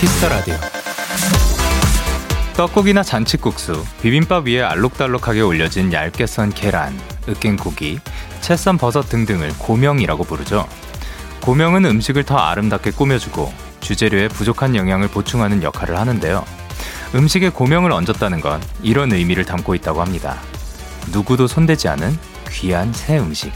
키스 더 라디오. 떡국이나 잔치국수, 비빔밥 위에 알록달록하게 올려진 얇게 썬 계란, 으깬 고기, 채썬 버섯 등등을 고명이라고 부르죠. 고명은 음식을 더 아름답게 꾸며주고 주재료에 부족한 영양을 보충하는 역할을 하는데요. 음식에 고명을 얹었다는 건 이런 의미를 담고 있다고 합니다. 누구도 손대지 않은 귀한 새 음식.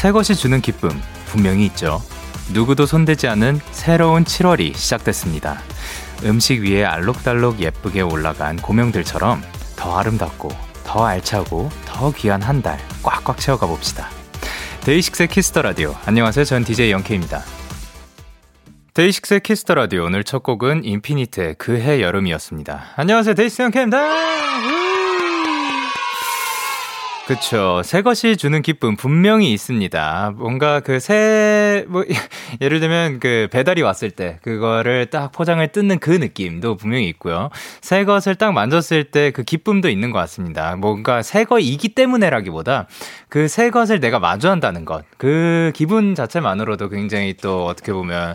새 것이 주는 기쁨 분명히 있죠. 누구도 손대지 않은 새로운 7월이 시작됐습니다. 음식 위에 알록달록 예쁘게 올라간 고명들처럼 더 아름답고 더 알차고 더 귀한 한 달 꽉꽉 채워가 봅시다. 데이식스의 키스 더 라디오. 안녕하세요. 전 DJ 영케입니다. 데이식스의 키스 더 라디오 오늘 첫 곡은 인피니트의 그해 여름이었습니다. 안녕하세요. 데이식스 영케입니다. 그쵸. 새 것이 주는 기쁨 분명히 있습니다. 뭔가 그 새, 뭐, 예를 들면 그 배달이 왔을 때 그거를 딱 포장을 뜯는 그 느낌도 분명히 있고요. 새 것을 딱 만졌을 때 그 기쁨도 있는 것 같습니다. 뭔가 새 거이기 때문에라기보다 그 새 것을 내가 마주한다는 것. 그 기분 자체만으로도 굉장히 또 어떻게 보면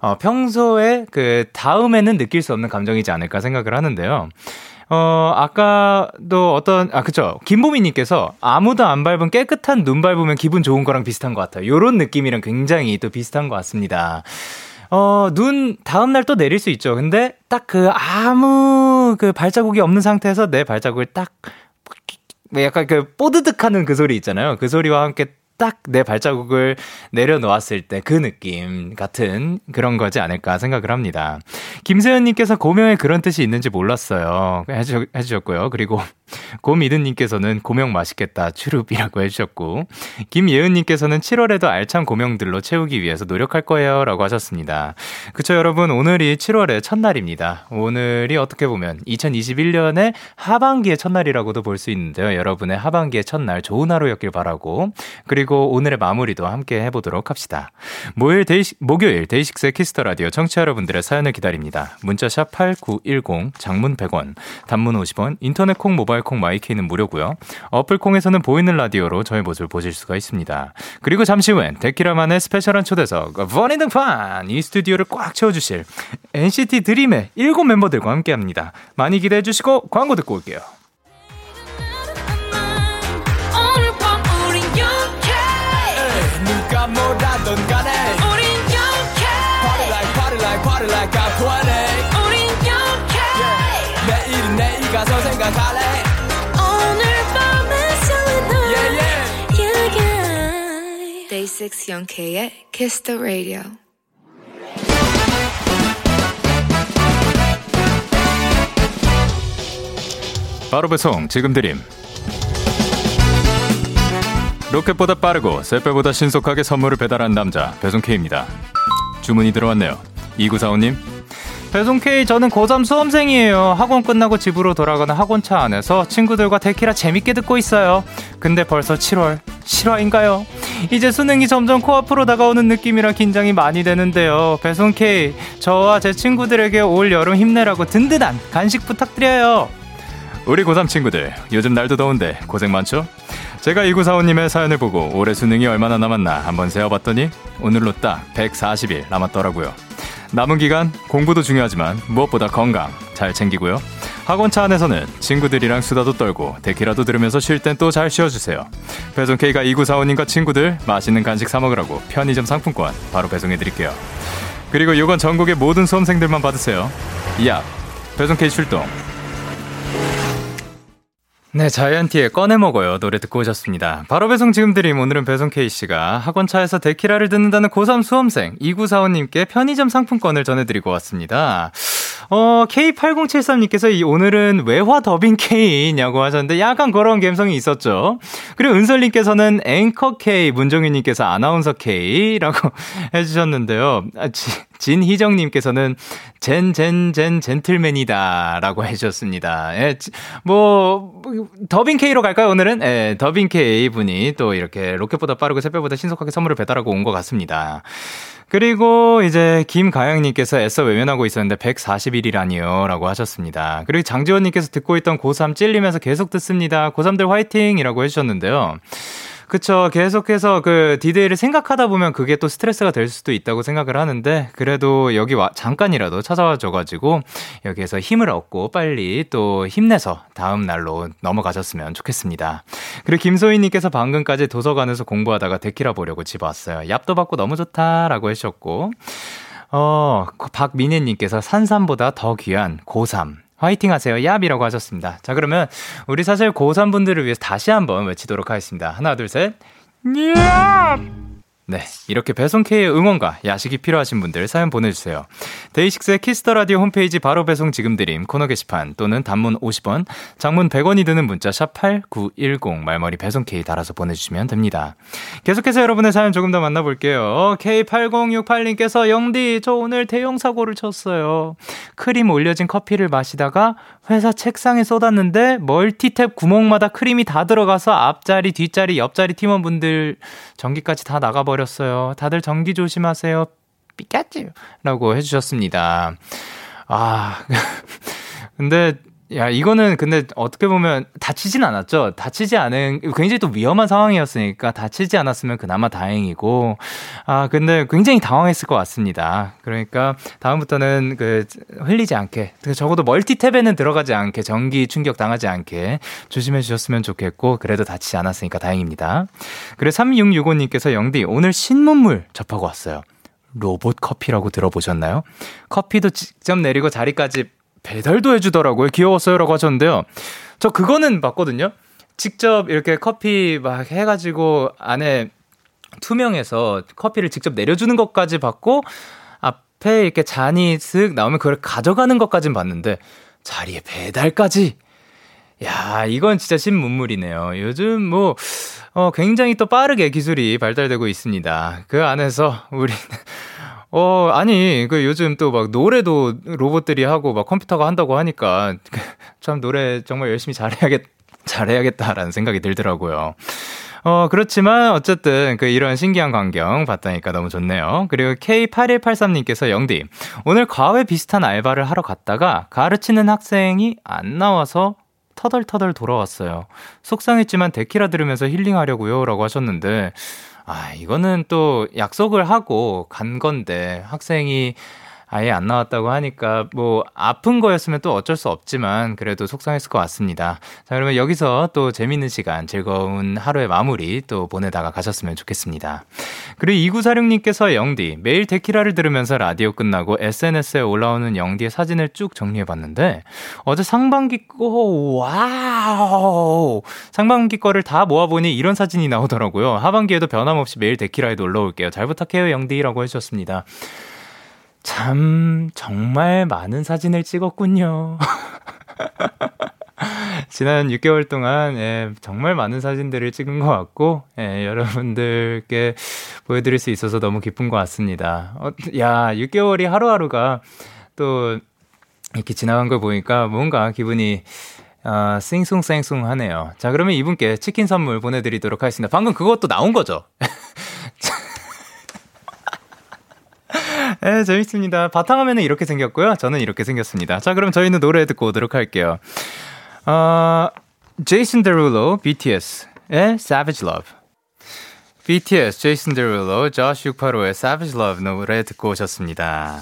어, 평소에 그 다음에는 느낄 수 없는 감정이지 않을까 생각을 하는데요. 어, 아까도 어떤, 아, 그쵸. 김보미님께서 아무도 안 밟은 깨끗한 눈 밟으면 기분 좋은 거랑 비슷한 것 같아요. 요런 느낌이랑 굉장히 또 비슷한 것 같습니다. 어, 눈 다음날 또 내릴 수 있죠. 근데 딱 그 아무 그 발자국이 없는 상태에서 내 발자국을 딱 약간 그 뽀드득 하는 그 소리 있잖아요. 그 소리와 함께 딱 내 발자국을 내려놓았을 때 그 느낌 같은 그런 거지 않을까 생각을 합니다. 김세현님께서 고명에 그런 뜻이 있는지 몰랐어요. 해주, 해주셨 고요. 그리고 고미드님께서는 고명 맛있겠다. 추룹이라고 해주셨고, 김예은님께서는 7월에도 알찬 고명들로 채우기 위해서 노력할 거예요. 라고 하셨습니다. 그쵸, 여러분. 오늘이 7월의 첫날입니다. 오늘이 어떻게 보면 2021년의 하반기의 첫날이라고도 볼 수 있는데요. 여러분의 하반기의 첫날 좋은 하루였길 바라고, 그리고 그리고 오늘의 마무리도 함께 해보도록 합시다. 목요일 데이시, 목요일 데이식스의 Kiss the Radio 청취자 여러분들의 사연을 기다립니다. 문자샵 8910, 장문 100원, 단문 50원, 인터넷 콩, 모바일 콩, 마이케이는 무료고요. 어플 콩에서는 보이는 라디오로 저의 모습을 보실 수가 있습니다. 그리고 잠시 후엔 데키라만의 special한 초대석, 본인 등판! 이 스튜디오를 꽉 채워주실 NCT 드림의 7 멤버들과 함께 합니다. 많이 기대해 주시고 광고 듣고 올게요. 내일 가서 생각할래 오늘 밤에 설레는 yeah, yeah. Day 6 영케의 Kiss the Radio 바로 배송 지금 드림 로켓보다 빠르고 셀배보다 신속하게 선물을 배달한 남자 배송 K입니다. 주문이 들어왔네요. 2945님. 배송 K 저는 고3 수험생이에요. 학원 끝나고 집으로 돌아가는 학원차 안에서 친구들과 데키라 재밌게 듣고 있어요. 근데 벌써 7월 실화인가요? 이제 수능이 점점 코앞으로 다가오는 느낌이라 긴장이 많이 되는데요. 배송 K 저와 제 친구들에게 올 여름 힘내라고 든든한 간식 부탁드려요. 우리 고3 친구들 요즘 날도 더운데 고생 많죠? 제가 2945님의 사연을 보고 올해 수능이 얼마나 남았나 한번 세어봤더니 오늘로 딱 140일 남았더라고요. 남은 기간 공부도 중요하지만 무엇보다 건강 잘 챙기고요. 학원차 안에서는 친구들이랑 수다도 떨고 데키라도 들으면서 쉴 땐 또 잘 쉬어주세요. 배송 K가 2945님과 친구들 맛있는 간식 사 먹으라고 편의점 상품권 바로 배송해드릴게요. 그리고 이건 전국의 모든 수험생들만 받으세요. 야 배송 K 출동 네, 자이언티의 꺼내 먹어요. 노래 듣고 오셨습니다. 바로 배송 지금 드림. 오늘은 배송 K씨가 학원차에서 데키라를 듣는다는 고3 수험생 2945님께 편의점 상품권을 전해드리고 왔습니다. 어, K8073님께서 이 오늘은 외화 더빙 K냐고 하셨는데 약간 그런 감성이 있었죠. 그리고 은설님께서는 앵커 K, 문정윤님께서 아나운서 K라고 해주셨는데요. 아, 지, 진희정님께서는 젠, 젠, 젠, 젠틀맨이다. 라고 해주셨습니다. 예, 뭐, 더빙 K로 갈까요, 오늘은? 예, 더빙 K 분이 또 이렇게 로켓보다 빠르고 새벽보다 신속하게 선물을 배달하고 온 것 같습니다. 그리고 이제 김가영님께서 애써 외면하고 있었는데 140일이라니요. 라고 하셨습니다. 그리고 장지원님께서 듣고 있던 고3 찔리면서 계속 듣습니다. 고3들 화이팅! 이라고 해주셨는데요. 그쵸. 계속해서 그 디데이를 생각하다 보면 그게 또 스트레스가 될 수도 있다고 생각을 하는데, 그래도 여기 와, 잠깐이라도 찾아와 줘가지고, 여기에서 힘을 얻고 빨리 또 힘내서 다음 날로 넘어가셨으면 좋겠습니다. 그리고 김소희님께서 방금까지 도서관에서 공부하다가 데키라 보려고 집 왔어요. 얍도 받고 너무 좋다라고 하셨고, 어, 박민혜님께서 산삼보다 더 귀한 고3. 화이팅 하세요. 얍이라고 하셨습니다. 자, 그러면 우리 사실 고3 분들을 위해서 다시 한번 외치도록 하겠습니다. 하나, 둘, 셋. 얍! 네. 이렇게 배송K의 응원과 야식이 필요하신 분들 사연 보내주세요. 데이식스의 Kiss the Radio 홈페이지 바로 배송 지금 드림 코너 게시판 또는 단문 50원, 장문 100원이 드는 문자 샵8910 말머리 배송K 달아서 보내주시면 됩니다. 계속해서 여러분의 사연 조금 더 만나볼게요. K8068님께서 영디, 저 오늘 대형 사고를 쳤어요. 크림 올려진 커피를 마시다가 회사 책상에 쏟았는데 멀티탭 구멍마다 크림이 다 들어가서 앞자리, 뒷자리, 옆자리 팀원분들 전기까지 다 나가버렸어요. 다들 전기 조심하세요. 삐까찌! 라고 해주셨습니다. 아, 근데 야, 이거는 근데 어떻게 보면 다치진 않았죠. 다치지 않은, 굉장히 또 위험한 상황이었으니까 다치지 않았으면 그나마 다행이고, 아, 근데 굉장히 당황했을 것 같습니다. 그러니까 다음부터는 그, 흘리지 않게, 적어도 멀티탭에는 들어가지 않게, 전기 충격 당하지 않게 조심해 주셨으면 좋겠고, 그래도 다치지 않았으니까 다행입니다. 그래, 3665님께서 영디, 오늘 신문물 접하고 왔어요. 로봇 커피라고 들어보셨나요? 커피도 직접 내리고 자리까지 배달도 해주더라고요. 귀여웠어요라고 하셨는데요. 저 그거는 봤거든요. 직접 이렇게 커피 막 해가지고 안에 투명해서 커피를 직접 내려주는 것까지 봤고 앞에 이렇게 잔이 쓱 나오면 그걸 가져가는 것까진 봤는데 자리에 배달까지 야, 이건 진짜 신문물이네요. 요즘 뭐, 어, 굉장히 또 빠르게 기술이 발달되고 있습니다. 그 안에서 우리는 어, 아니, 그 요즘 또 막 노래도 로봇들이 하고 막 컴퓨터가 한다고 하니까 참 노래 정말 열심히 잘해야겠, 잘해야겠다라는 생각이 들더라고요. 어, 그렇지만 어쨌든 그 이런 신기한 광경 봤다니까 너무 좋네요. 그리고 K8183님께서 영디, 오늘 과외 비슷한 알바를 하러 갔다가 가르치는 학생이 안 나와서 터덜터덜 돌아왔어요. 속상했지만 데키라 들으면서 힐링하려고요. 라고 하셨는데, 아, 이거는 또 약속을 하고 간 건데 학생이 아예 안 나왔다고 하니까 뭐 아픈 거였으면 또 어쩔 수 없지만 그래도 속상했을 것 같습니다. 자, 그러면 여기서 또 재밌는 시간, 즐거운 하루의 마무리 또 보내다가 가셨으면 좋겠습니다. 그리고 2946님께서 영디, 매일 데키라를 들으면서 라디오 끝나고 SNS에 올라오는 영디의 사진을 쭉 정리해봤는데 어제 상반기 거, wow! 상반기 거를 다 모아보니 이런 사진이 나오더라고요. 하반기에도 변함없이 매일 데키라에 놀러 올게요. 잘 부탁해요, 영디라고 해주셨습니다. 참, 정말 많은 사진을 찍었군요. 지난 6개월 동안, 예, 정말 많은 사진들을 찍은 것 같고, 예, 여러분들께 보여드릴 수 있어서 너무 기쁜 것 같습니다. 어, 야, 6개월이 하루하루가 또 이렇게 지나간 걸 보니까 뭔가 기분이 아, 싱숭생숭 하네요. 자, 그러면 이분께 치킨 선물 보내드리도록 하겠습니다. 방금 그것도 나온 거죠? 네, 재밌습니다. 바탕화면은 이렇게 생겼고요. 저는 이렇게 생겼습니다. 자, 그럼 저희는 노래 듣고 오도록 할게요. 어, 제이슨 데룰로, BTS의 Savage Love. BTS, 제이슨 데룰로, Jawsh 685의 Savage Love 노래 듣고 오셨습니다.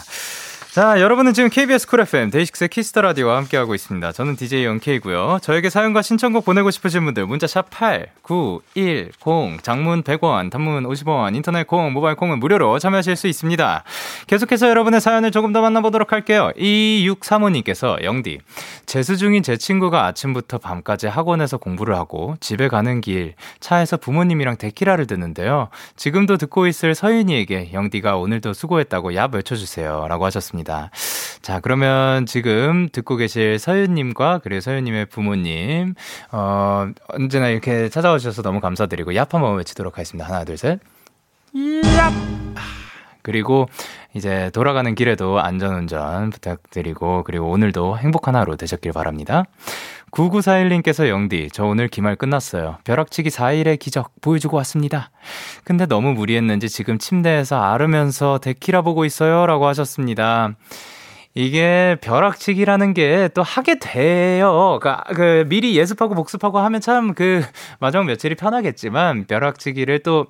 자, 여러분은 지금 KBS Cool FM 데이식스의 Kiss the Radio와 함께하고 있습니다. 저는 DJ 영케이고요. 저에게 사연과 신청곡 보내고 싶으신 분들 문자 샵 8910 장문 100원, 단문 50원, 인터넷 콩, 모바일 콩은 무료로 참여하실 수 있습니다. 계속해서 여러분의 사연을 조금 더 만나보도록 할게요. 2635님께서 영디, 재수 중인 제 친구가 아침부터 밤까지 학원에서 공부를 하고 집에 가는 길 차에서 부모님이랑 데키라를 듣는데요. 지금도 듣고 있을 서윤이에게 영디가 오늘도 수고했다고 야 외쳐주세요. 라고 하셨습니다. 있습니다. 자, 그러면 지금 듣고 계실 서윤님과 그리고 서윤님의 부모님, 어, 언제나 이렇게 찾아와 주셔서 너무 감사드리고, 얍 한번 외치도록 하겠습니다. 하나, 둘, 셋. 얍! 그리고 이제 돌아가는 길에도 안전운전 부탁드리고, 그리고 오늘도 행복한 하루 되셨길 바랍니다. 9941님께서 영디, 저 오늘 기말 끝났어요. 벼락치기 4일의 기적 보여주고 왔습니다. 근데 너무 무리했는지 지금 침대에서 앓으면서 데키라 보고 있어요. 라고 하셨습니다. 이게 벼락치기라는 게 또 하게 돼요. 그, 그 미리 예습하고 복습하고 하면 참 그 마지막 며칠이 편하겠지만 벼락치기를 또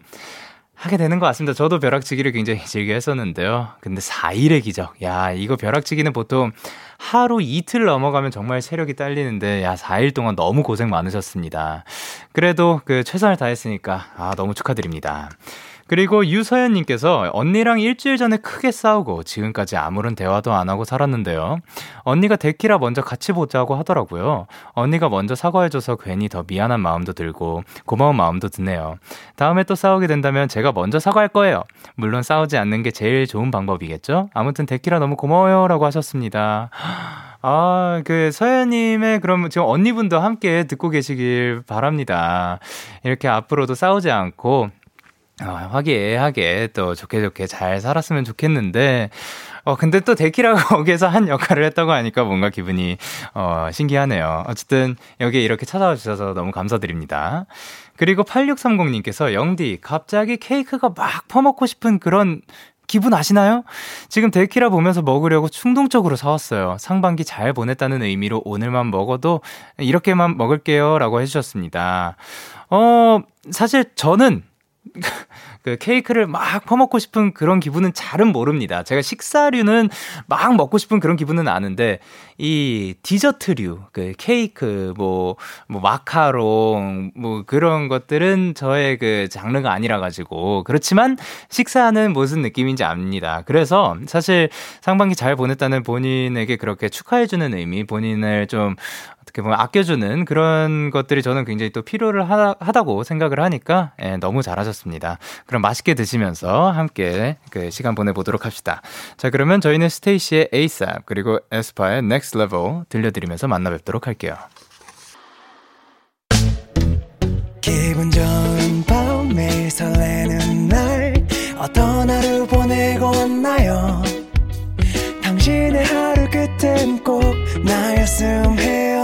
하게 되는 것 같습니다. 저도 벼락치기를 굉장히 즐겨 했었는데요. 근데 4일의 기적. 야, 이거 벼락치기는 보통 하루 이틀 넘어가면 정말 체력이 딸리는데, 야, 4일 동안 너무 고생 많으셨습니다. 그래도 그 최선을 다했으니까, 아, 너무 축하드립니다. 그리고 유서연님께서 언니랑 일주일 전에 크게 싸우고 지금까지 아무런 대화도 안 하고 살았는데요. 언니가 데키라 먼저 같이 보자고 하더라고요. 언니가 먼저 사과해줘서 괜히 더 미안한 마음도 들고 고마운 마음도 드네요. 다음에 또 싸우게 된다면 제가 먼저 사과할 거예요. 물론 싸우지 않는 게 제일 좋은 방법이겠죠? 아무튼 데키라 너무 고마워요. 라고 하셨습니다. 아, 그, 서현님의 그럼 지금 언니분도 함께 듣고 계시길 바랍니다. 이렇게 앞으로도 싸우지 않고 어, 화기애애하게 또 좋게 좋게 잘 살았으면 좋겠는데, 어, 근데 또 데키라가 거기에서 한 역할을 했다고 하니까 뭔가 기분이, 어, 신기하네요. 어쨌든 여기에 이렇게 찾아와 주셔서 너무 감사드립니다. 그리고 8630님께서 영디, 갑자기 케이크가 막 퍼먹고 싶은 그런 기분 아시나요? 지금 데키라 보면서 먹으려고 충동적으로 사왔어요. 상반기 잘 보냈다는 의미로 오늘만 먹어도 이렇게만 먹을게요. 라고 해주셨습니다. 어, 사실 저는 그 케이크를 막 퍼먹고 싶은 그런 기분은 잘은 모릅니다. 제가 식사류는 막 먹고 싶은 그런 기분은 아는데, 이 디저트류, 그 케이크, 뭐, 뭐 마카롱, 뭐 그런 것들은 저의 그 장르가 아니라 가지고. 그렇지만 식사하는 무슨 느낌인지 압니다. 그래서 사실 상반기 잘 보냈다는 본인에게 그렇게 축하해주는 의미, 본인을 좀 어떻게 보면 아껴주는 그런 것들이 저는 굉장히 또 필요를 하다, 하다 고 생각을 하니까 예, 너무 잘하셨습니다. 그럼 맛있게 드시면서 함께 그 시간 보내보도록 합시다. 자, 그러면 저희는 스테이시의 ASAP 그리고 에스파의 Next Level 들려드리면서 만나 뵙도록 할게요. 기분 좋은 밤 매일 설레는 날 어떤 하루 보내고 왔나요 당신의 하루 끝엔 꼭 나였음 해요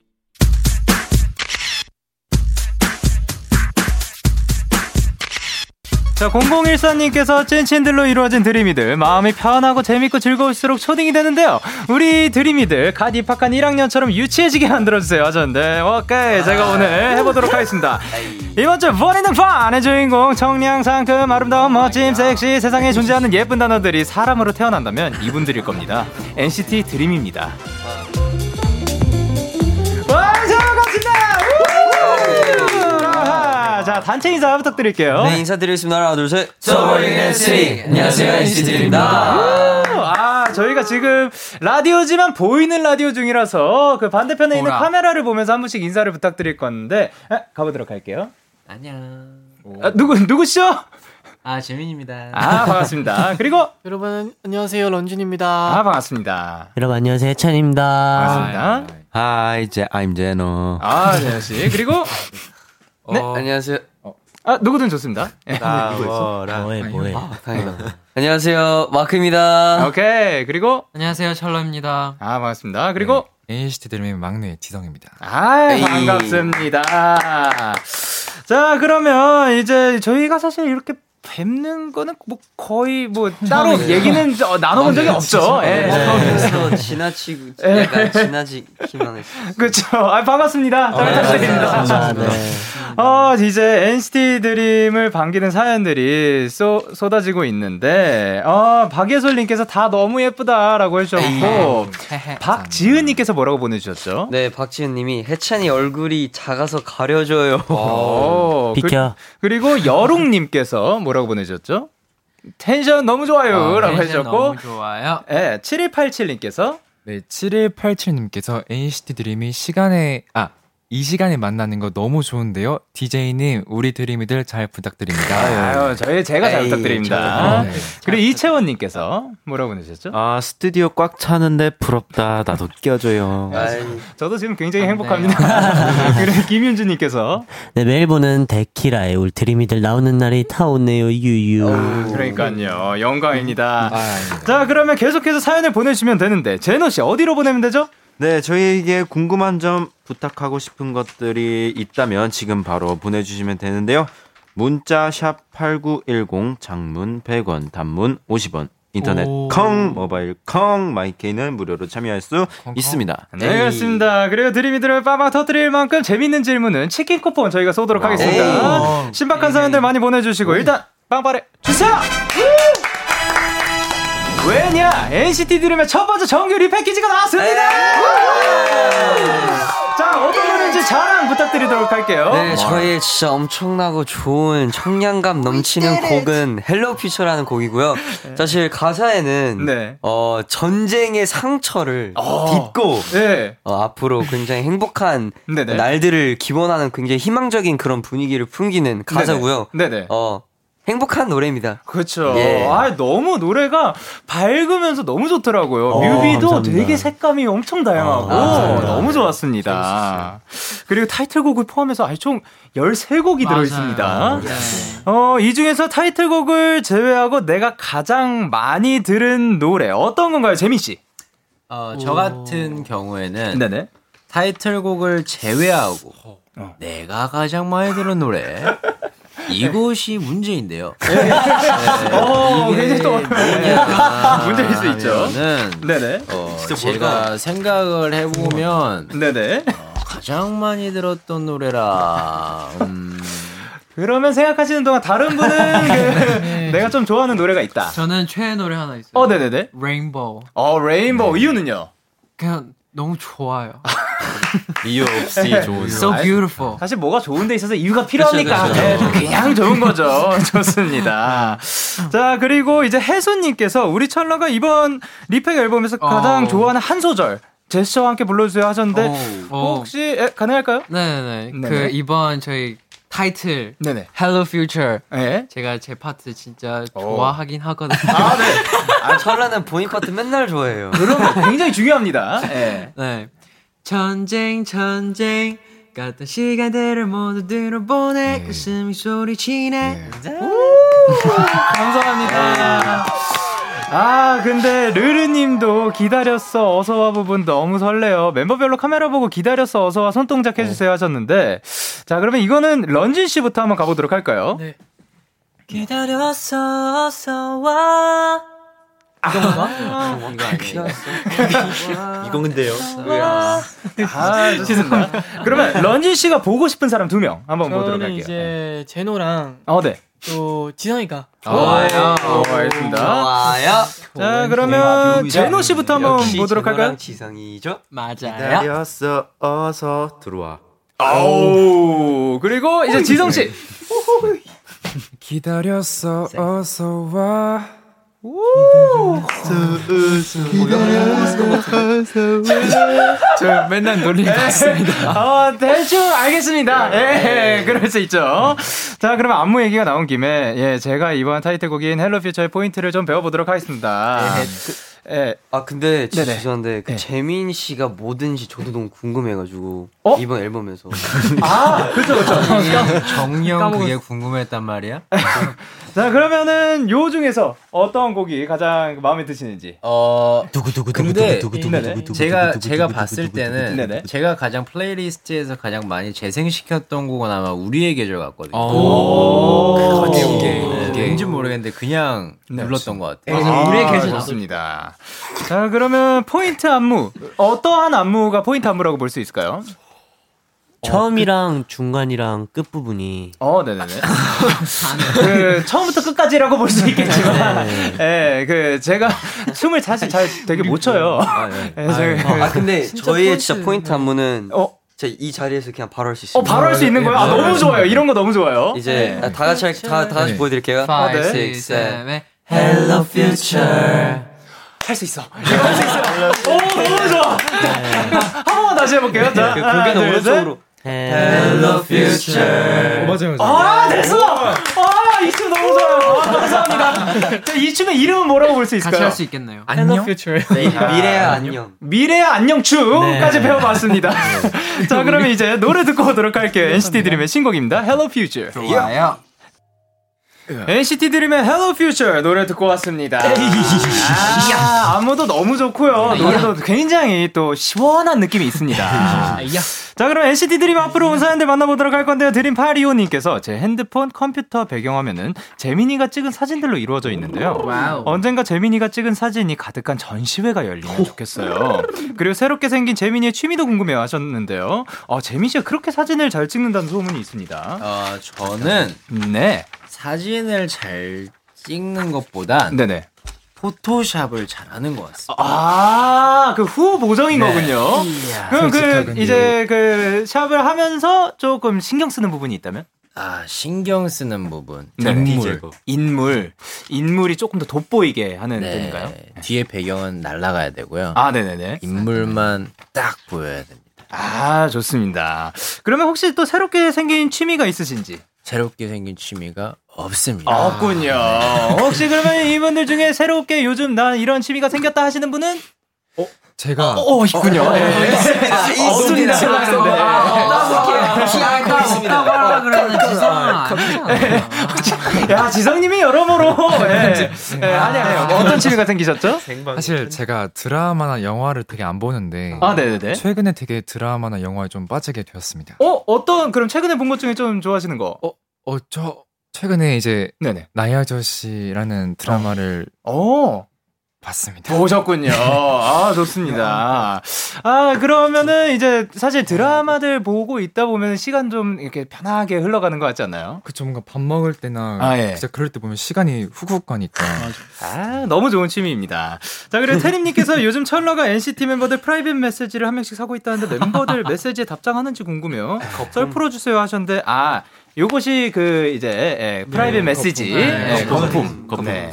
자, 0014님께서 찐친들로 이루어진 드림이들. 마음이 편하고 재밌고 즐거울수록 초딩이 되는데요. 우리 드림이들, 갓 입학한 1학년처럼 유치해지게 만들어주세요. 하셨는데, 오케이. 제가 오늘 해보도록 하겠습니다. 이번 주 본인 등판의 주인공, 청량, 상큼, 아름다운, 멋짐, 섹시, 세상에 존재하는 예쁜 단어들이 사람으로 태어난다면 이분들일 겁니다. NCT 드림입니다. 자, 단체 인사 부탁드릴게요. 네, 인사드리겠습니다. 하나, 둘, 셋. 서버링 NCT. 안녕하세요, NCT입니다. 아, 저희가 지금 라디오지만 보이는 라디오 중이라서 그 반대편에 있는 카메라를 보면서 한 분씩 인사를 부탁드릴 건데, 에, 가보도록 할게요. 안녕. 아, 누구, 누구시죠? 아, 재민입니다. 아, 반갑습니다. 그리고 여러분 안녕하세요 런쥔입니다. 아, 반갑습니다. 여러분 안녕하세요 찬입니다. 반갑습니다. Hi, 제, I'm 제노. 아, 재현 씨. 그리고 네, 안녕하세요. 아, 누구든 좋습니다. 예. 나워라. 뭐해 뭐해. 다행이다. 안녕하세요, 마크입니다. 오케이. 그리고 안녕하세요, 찰러입니다. 아, 반갑습니다. 그리고 NCT 드림의 막내 지성입니다. 아, 에이. 반갑습니다. 자, 그러면 이제 저희가 사실 이렇게 뵙는 거는 뭐 거의 뭐 따로 얘기는 어, 나눠본 적이 없죠. 예. 그래서 지나치고, 약간 지나치기만 했어. 그렇죠. 아, 반갑습니다. 잘 부탁드립니다. 아, 네. 어, 이제 NCT 드림을 반기는 사연들이 쏟, 쏟아지고 있는데, 어, 박예솔님께서 다 너무 예쁘다라고 해주셨고, 박지은님께서 뭐라고 보내주셨죠? 네, 박지은님이 해찬이 얼굴이 작아서 가려져요. 어, 비켜. 그, 리고 여롱님께서 뭐 라고 보내주셨죠? 텐션 너무 좋아요. 라고 텐션 해주셨고, 너무 좋아요. 예, 7187님께서, 네, 7187님께서 NCT 드림이 시간에, 아, 이 시간에 만나는 거 너무 좋은데요. DJ님, 우리 드림이들 잘 부탁드립니다. 아유, 저희 제가 잘 에이, 부탁드립니다. 네. 그리고 이채원님께서 뭐라고 보내셨죠? 아 스튜디오 꽉 차는데 부럽다. 나도 껴줘요. 저도 지금 굉장히 행복합니다. 그리고 김윤주님께서 네, 매일 보는 데키라에 울 드림이들 나오는 날이 다 오네요, 유유. 그러니까요 영광입니다. 아, 아닙니다. 자 그러면 계속해서 사연을 보내주시면 되는데 제노 씨 어디로 보내면 되죠? 네, 저희에게 궁금한 점 부탁하고 싶은 것들이 있다면 지금 바로 보내주시면 되는데요. 문자 샵 #8910 장문 100원, 단문 50원. 인터넷 오. 콩, 모바일 콩, 마이케이는 무료로 참여할 수 콩. 있습니다. 네 그렇습니다. 그리고 드림이들을 빠박 터뜨릴 만큼 재밌는 질문은 치킨 쿠폰 저희가 쏘도록 하겠습니다. 신박한 사연들 많이 보내주시고 일단 빵빠레 주세요. 왜냐 NCT 드림의 첫 번째 정규 repackage가 나왔습니다. 자 어떤 노래인지 자랑 부탁드리도록 할게요. 네, 저희의 진짜 엄청나고 좋은 청량감 넘치는 곡은 Hello Future라는 곡이고요. 사실 가사에는 네. 어, 전쟁의 상처를 어. 딛고 네. 어, 앞으로 굉장히 행복한 네네. 날들을 기원하는 굉장히 희망적인 그런 분위기를 풍기는 가사고요. 네네. 어, 행복한 노래입니다. 그렇죠. 예. 아 너무 노래가 밝으면서 너무 좋더라고요. 어, 뮤비도 감사합니다. 되게 색감이 엄청 다양하고 감사합니다. 너무 좋았습니다. 그리고 타이틀곡을 포함해서 총 13곡이 들어 있습니다. 네. 어, 이 중에서 타이틀곡을 제외하고 내가 가장 많이 들은 노래 어떤 건가요, 재민 씨? 어, 저 같은 경우에는 네네. 타이틀곡을 제외하고 어. 내가 가장 많이 들은 노래 이곳이 문제인데요. 어, 이게 굉장히 또 뭐냐 문제일 수 있죠. 네네. 어, 제가 생각을 해보면 네네. 가장 많이 들었던 노래라 음, 그러면 생각하시는 동안 다른 분은 그 내가 좀 좋아하는 노래가 있다. 저는 최애 노래 하나 있어요. 어, 네네네. Rainbow. 어, 레인보우 이유는요? 그냥 너무 좋아요. 이유 없이 좋은 So beautiful. 사실 뭐가 좋은 데 있어서 이유가 필요합니까? 그쵸, 그쵸. 네, 그냥 좋은 거죠. 좋습니다. 자, 그리고 이제 혜수님께서 우리 찰나가 이번 리팩 앨범에서 가장 어. 좋아하는 한 소절 제스처와 함께 불러주세요 하셨는데 어. 혹시 에, 가능할까요? 네네네. 네네. 그 이번 저희 타이틀 네네. Hello Future. 네. 제가 제 파트 진짜 오. 좋아하긴 하거든요. 아, 네. 아, 철라는 본인 파트 맨날 좋아해요. 그러면 굉장히 중요합니다. 네. 네. 전쟁 전쟁 같은 시간들을 모두 들어보내 웃음이 소리치네. 감사합니다. 아, 근데 르르님도 기다렸어 어서와 부분 너무 설레요. 멤버별로 카메라 보고 기다렸어 어서와 손동작 해주세요 하셨는데, 자 그러면 이거는 런쥔 씨부터 한번 가보도록 할까요? 네. 기다렸어, 어서 와. 이건 근데요. 아, 좋습니다. 그러면 런쥔 씨가 보고 싶은 사람 두 명 한번 보도록 할게요. 이제 제노랑 어, 네. 또 지성이가 좋아요. 어, 알겠습니다. 좋아요. 자, 그러면 제노 씨부터 한번 역시 보도록 할까요? 지성이죠? 맞아요. 기다렸어 어서 들어와. 아우, 그리고 이제 지성 씨. 기다렸어, 어서 와. 저 맨날 놀림 받습니다. 어, 대충 알겠습니다. 예, 그럴 수 있죠. 자, 그러면 안무 얘기가 나온 김에, 예, 제가 이번 타이틀곡인 헬로 퓨처의 포인트를 좀 배워보도록 하겠습니다. 예, 아 근데 네네. 죄송한데 그 네. 재민 씨가 뭐든지 저도 너무 궁금해가지고 어? 이번 앨범에서 아, 그쵸, 그쵸. 정녕 그게 궁금했단 말이야? 자, 그러면은 요 중에서 어떤 곡이 가장 마음에 드시는지. 어 근데 네네. 제가 제가 봤을 때는 네네. 제가 가장 playlist에서 가장 많이 재생시켰던 곡은 아마 우리의 계절 같거든요. 오. 그게 그게, 네, 왠지 모르겠는데 그냥 네. 눌렀던 것 같아요. 아, 우리의 계절 좋습니다. 자, 그러면 포인트 안무. 어떠한 안무가 포인트 안무라고 볼 수 있을까요? 처음이랑 중간이랑 끝 부분이 어, 네네네. 그, 처음부터 끝까지라고 볼 수 있겠지만, 예, 그, 제가 춤을 사실 잘 되게 못 춰요. 예, 제가- 아 근데 저희의 진짜 포인트 안무는 어, 이 자리에서 그냥 바로 할 수 있어요. 어, 바로 할 수 있는 거예요? 아, 너무 좋아요. 이런 거 너무 좋아요. 이제 네. 아, 다 같이 할- 다, 다 같이 네. 보여드릴게요. 5, 네. 6, 6, 7, Hello Future. 할 수 있어. 이거 할 수 있어. 오, 너무 좋아. 한 번만 다시 해볼게요. 자, 그 고개는. 오른쪽으로 Hello 어, 맞아요, 맞아요. 아, 됐어! 아. 아, 감사합니다. 자, 이 춤의 이름은 뭐라고 볼 수 있을까요? 같이 할 수 있겠나요? 안녕? 미래야 안녕. 미래야 안녕 춤까지 네. 배워봤습니다. 자, 그러면 이제 노래 듣고 오도록 할게요. NCT 드림의 신곡입니다. Hello Future. 좋아요. NCT 드림의 Hello Future 노래 듣고 왔습니다. 아, 안무도 너무 좋고요. 노래도 굉장히 또 시원한 느낌이 있습니다. 자, 그럼 NCT 드림 앞으로 온 사연들 만나보도록 할 건데요. 드림 825님께서 제 핸드폰 컴퓨터 배경화면은 재민이가 찍은 사진들로 이루어져 있는데요. wow. 언젠가 재민이가 찍은 사진이 가득한 전시회가 열리면 좋겠어요. 그리고 새롭게 생긴 재민이의 취미도 궁금해 하셨는데요. 어, 재민 씨가 그렇게 사진을 잘 찍는다는 소문이 있습니다. 어, 저는 네. 사진을 잘 찍는 것보단 네네. 포토샵을 잘하는 것 같습니다. 아, 그 후 보정인 네. 거군요. 이야. 그럼 그. 이제 그 샵을 하면서 조금 신경 쓰는 부분이 있다면? 아, 신경 쓰는 부분. 네. 인물. 인물. 인물이 조금 더 돋보이게 하는 네. 편인가요? 뒤에 배경은 날아가야 되고요. 아, 네네네. 인물만 딱 보여야 됩니다. 아, 좋습니다. 그러면 혹시 또 새롭게 생긴 취미가 있으신지? 새롭게 생긴 취미가 없습니다. 없군요. 혹시 그러면 이분들 중에 새롭게 요즘 나 이런 취미가 생겼다 하시는 분은? 제가 어, 있군요. 네. 없습니다. 없다고 하라 그러는 지성아 아니잖아. 야, 지성님이 여러모로. 예. 예, 아니, 아니. 어떤 취미가 생기셨죠? 사실 제가 드라마나 영화를 되게 안 보는데 아, 네네네. 최근에 되게 드라마나 영화에 좀 빠지게 되었습니다. 어, 어떤, 그럼 최근에 본 것 중에 좀 좋아하시는 거? 어, 어, 저 최근에 이제 네네. 나이 아저씨라는 드라마를 어, 봤습니다. 보셨군요. 아, 좋습니다. 아, 그러면은 이제 사실 드라마들 보고 있다 보면 시간 좀 이렇게 편하게 흘러가는 것 같지 않나요? 그쵸 뭔가 밥 먹을 때나 아, 예. 진짜 그럴 때 보면 시간이 훅훅 가니까 아, 너무 좋은 취미입니다. 자, 그리고 태림님께서 요즘 철러가 NCT 멤버들 프라이빗 메시지를 한 명씩 사고 있다는데 멤버들 메시지에 답장하는지 궁금해요. 썰 풀어주세요 하셨는데, 아, 요것이 그 이제 예, private 메시지 예, 거품. 거품. 네.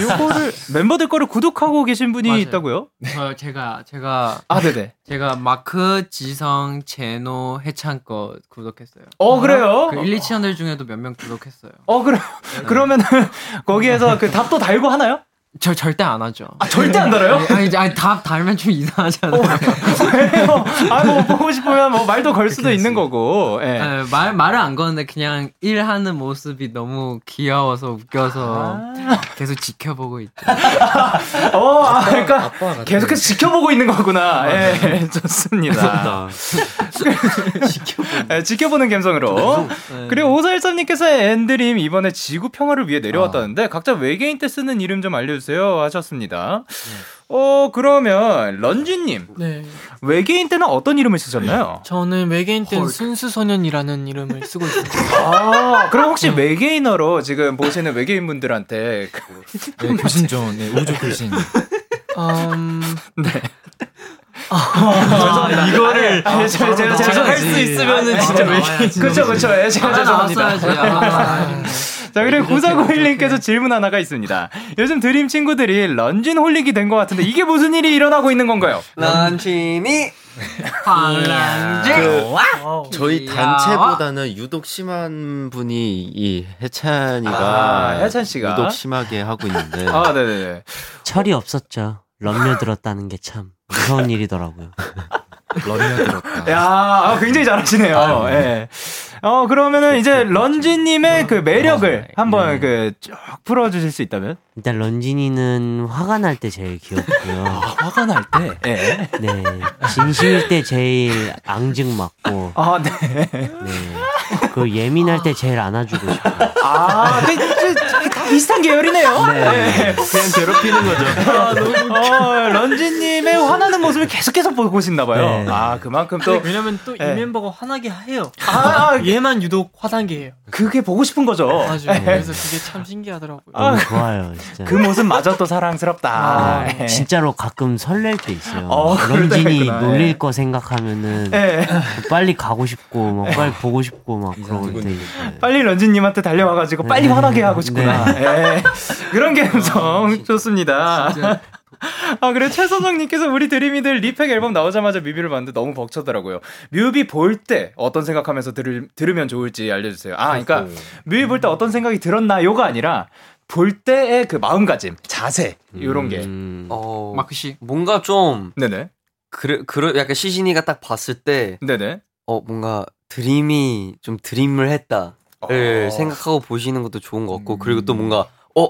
요거를 멤버들 거를 구독하고 계신 분이 맞아요. 있다고요? 저 제가 제가 아, 네네. 제가 마크, 지성, 제노, 해찬 거 구독했어요. 어, 그래요? 그 127 팀원들 중에도 몇 명 구독했어요. 어, 그래. 그러면은 거기에서 그 답도 달고 하나요? 저 절대 안 하죠. 아, 절대 안 달아요? 아니, 아니, 아니, 답 달면 좀 이상하잖아요. 왜요? 아, 뭐 보고 싶으면 뭐 말도 걸 수도 있는 거고. 예. 네, 말, 말을 안 거는데 그냥 일하는 모습이 너무 귀여워서 웃겨서 아. 계속 지켜보고 있죠. 어, 아, 그러니까 계속해서 지켜보고 있는 거구나. 예, 좋습니다. 예, 지켜보는 감성으로. 네. 그리고 오사일삼님께서 엔드림 이번에 지구 평화를 위해 내려왔다는데 각자 외계인 때 쓰는 이름 좀 알려주세요 하셨습니다. 어, 그러면 런쥔님. 네. 외계인 때는 어떤 이름을 쓰셨나요? 저는 외계인 땐 순수소년이라는 이름을 쓰고 있습니다. 아, 그럼 혹시 외계인어로 지금 보시는 외계인 분들한테 그- 네, 교신전 네, 우주 교신. 음, 아, 이거를 제가 제가 제가 할 수 있으면은 진짜 외계인 그렇죠. 그렇죠 예, 제가 죄송합니다. 자, 그리고 9491님께서 질문 하나가 있습니다. 요즘 드림 친구들이 런쥔 holic이 된 것 같은데 이게 무슨 일이 일어나고 있는 건가요? 런쥔이 황랑지. Wow. 저희 단체보다는 유독 심한 분이 이 해찬이가 아, 해찬 씨가. 유독 심하게 하고 있는데 아, 네네네. 철이 없었죠. 런며들었다는 게 참 무서운 일이더라고요. 런며 들었다. 야, 아, 굉장히 잘하시네요. 예. 어, 그러면은 이제 런쥔님의 그 매력을 한번 그 쭉 풀어주실 수 있다면? 일단 런쥔이는 화가 날 때 제일 귀엽고요. 화가 날 때. 예. 네, 진심일 때 제일 앙증 맞고, 아, 네. 네, 그 예민할 때 제일 안아주고 싶어요. 아, 그, 그, 그, 다 비슷한 계열이네요. 네. 그냥 괴롭히는 거죠. 어, 런쥔님의 화나는 모습을 계속해서 보고 싶나봐요. 네. 아, 그만큼 또, 왜냐면 또이 네. 멤버가 화나게 해요. 아, 얘만 유독 해요. 그게 보고 싶은 거죠. 맞아요. 그래서 그게 참 신기하더라고요. 너무 좋아요, 진짜. 그 모습 마저 또 사랑스럽다. 아, 예. 진짜로 가끔 설렐 때 있어요. 어, 런쥔이. 놀릴 예. 거 생각하면은 예. 빨리 가고 싶고, 막 빨리 보고 싶고, 막 그러고 때. 빨리 런쥔님한테 달려와가지고 빨리 네. 화나게 하고 싶구나. 예. 그런 감성 좋습니다. 아, 그래. 최선정님께서 우리 드림이들 repack 앨범 나오자마자 뮤비를 봤는데 너무 벅차더라고요. 뮤비 볼 때 어떤 생각하면서 들을, 들으면 좋을지 알려주세요. 아, 그러니까 뮤비 볼 때 어떤 생각이 들었나요가 아니라 볼 때의 그 마음가짐, 자세, 요런 게. 음, 어, 마크 씨. 뭔가 좀 네네. 그래 그래 약간 시신이가 딱 봤을 때 네네. 어, 뭔가 드림이 좀 드림을 했다를 어. 생각하고 보시는 것도 좋은 것 같고, 그리고 또 뭔가, 어,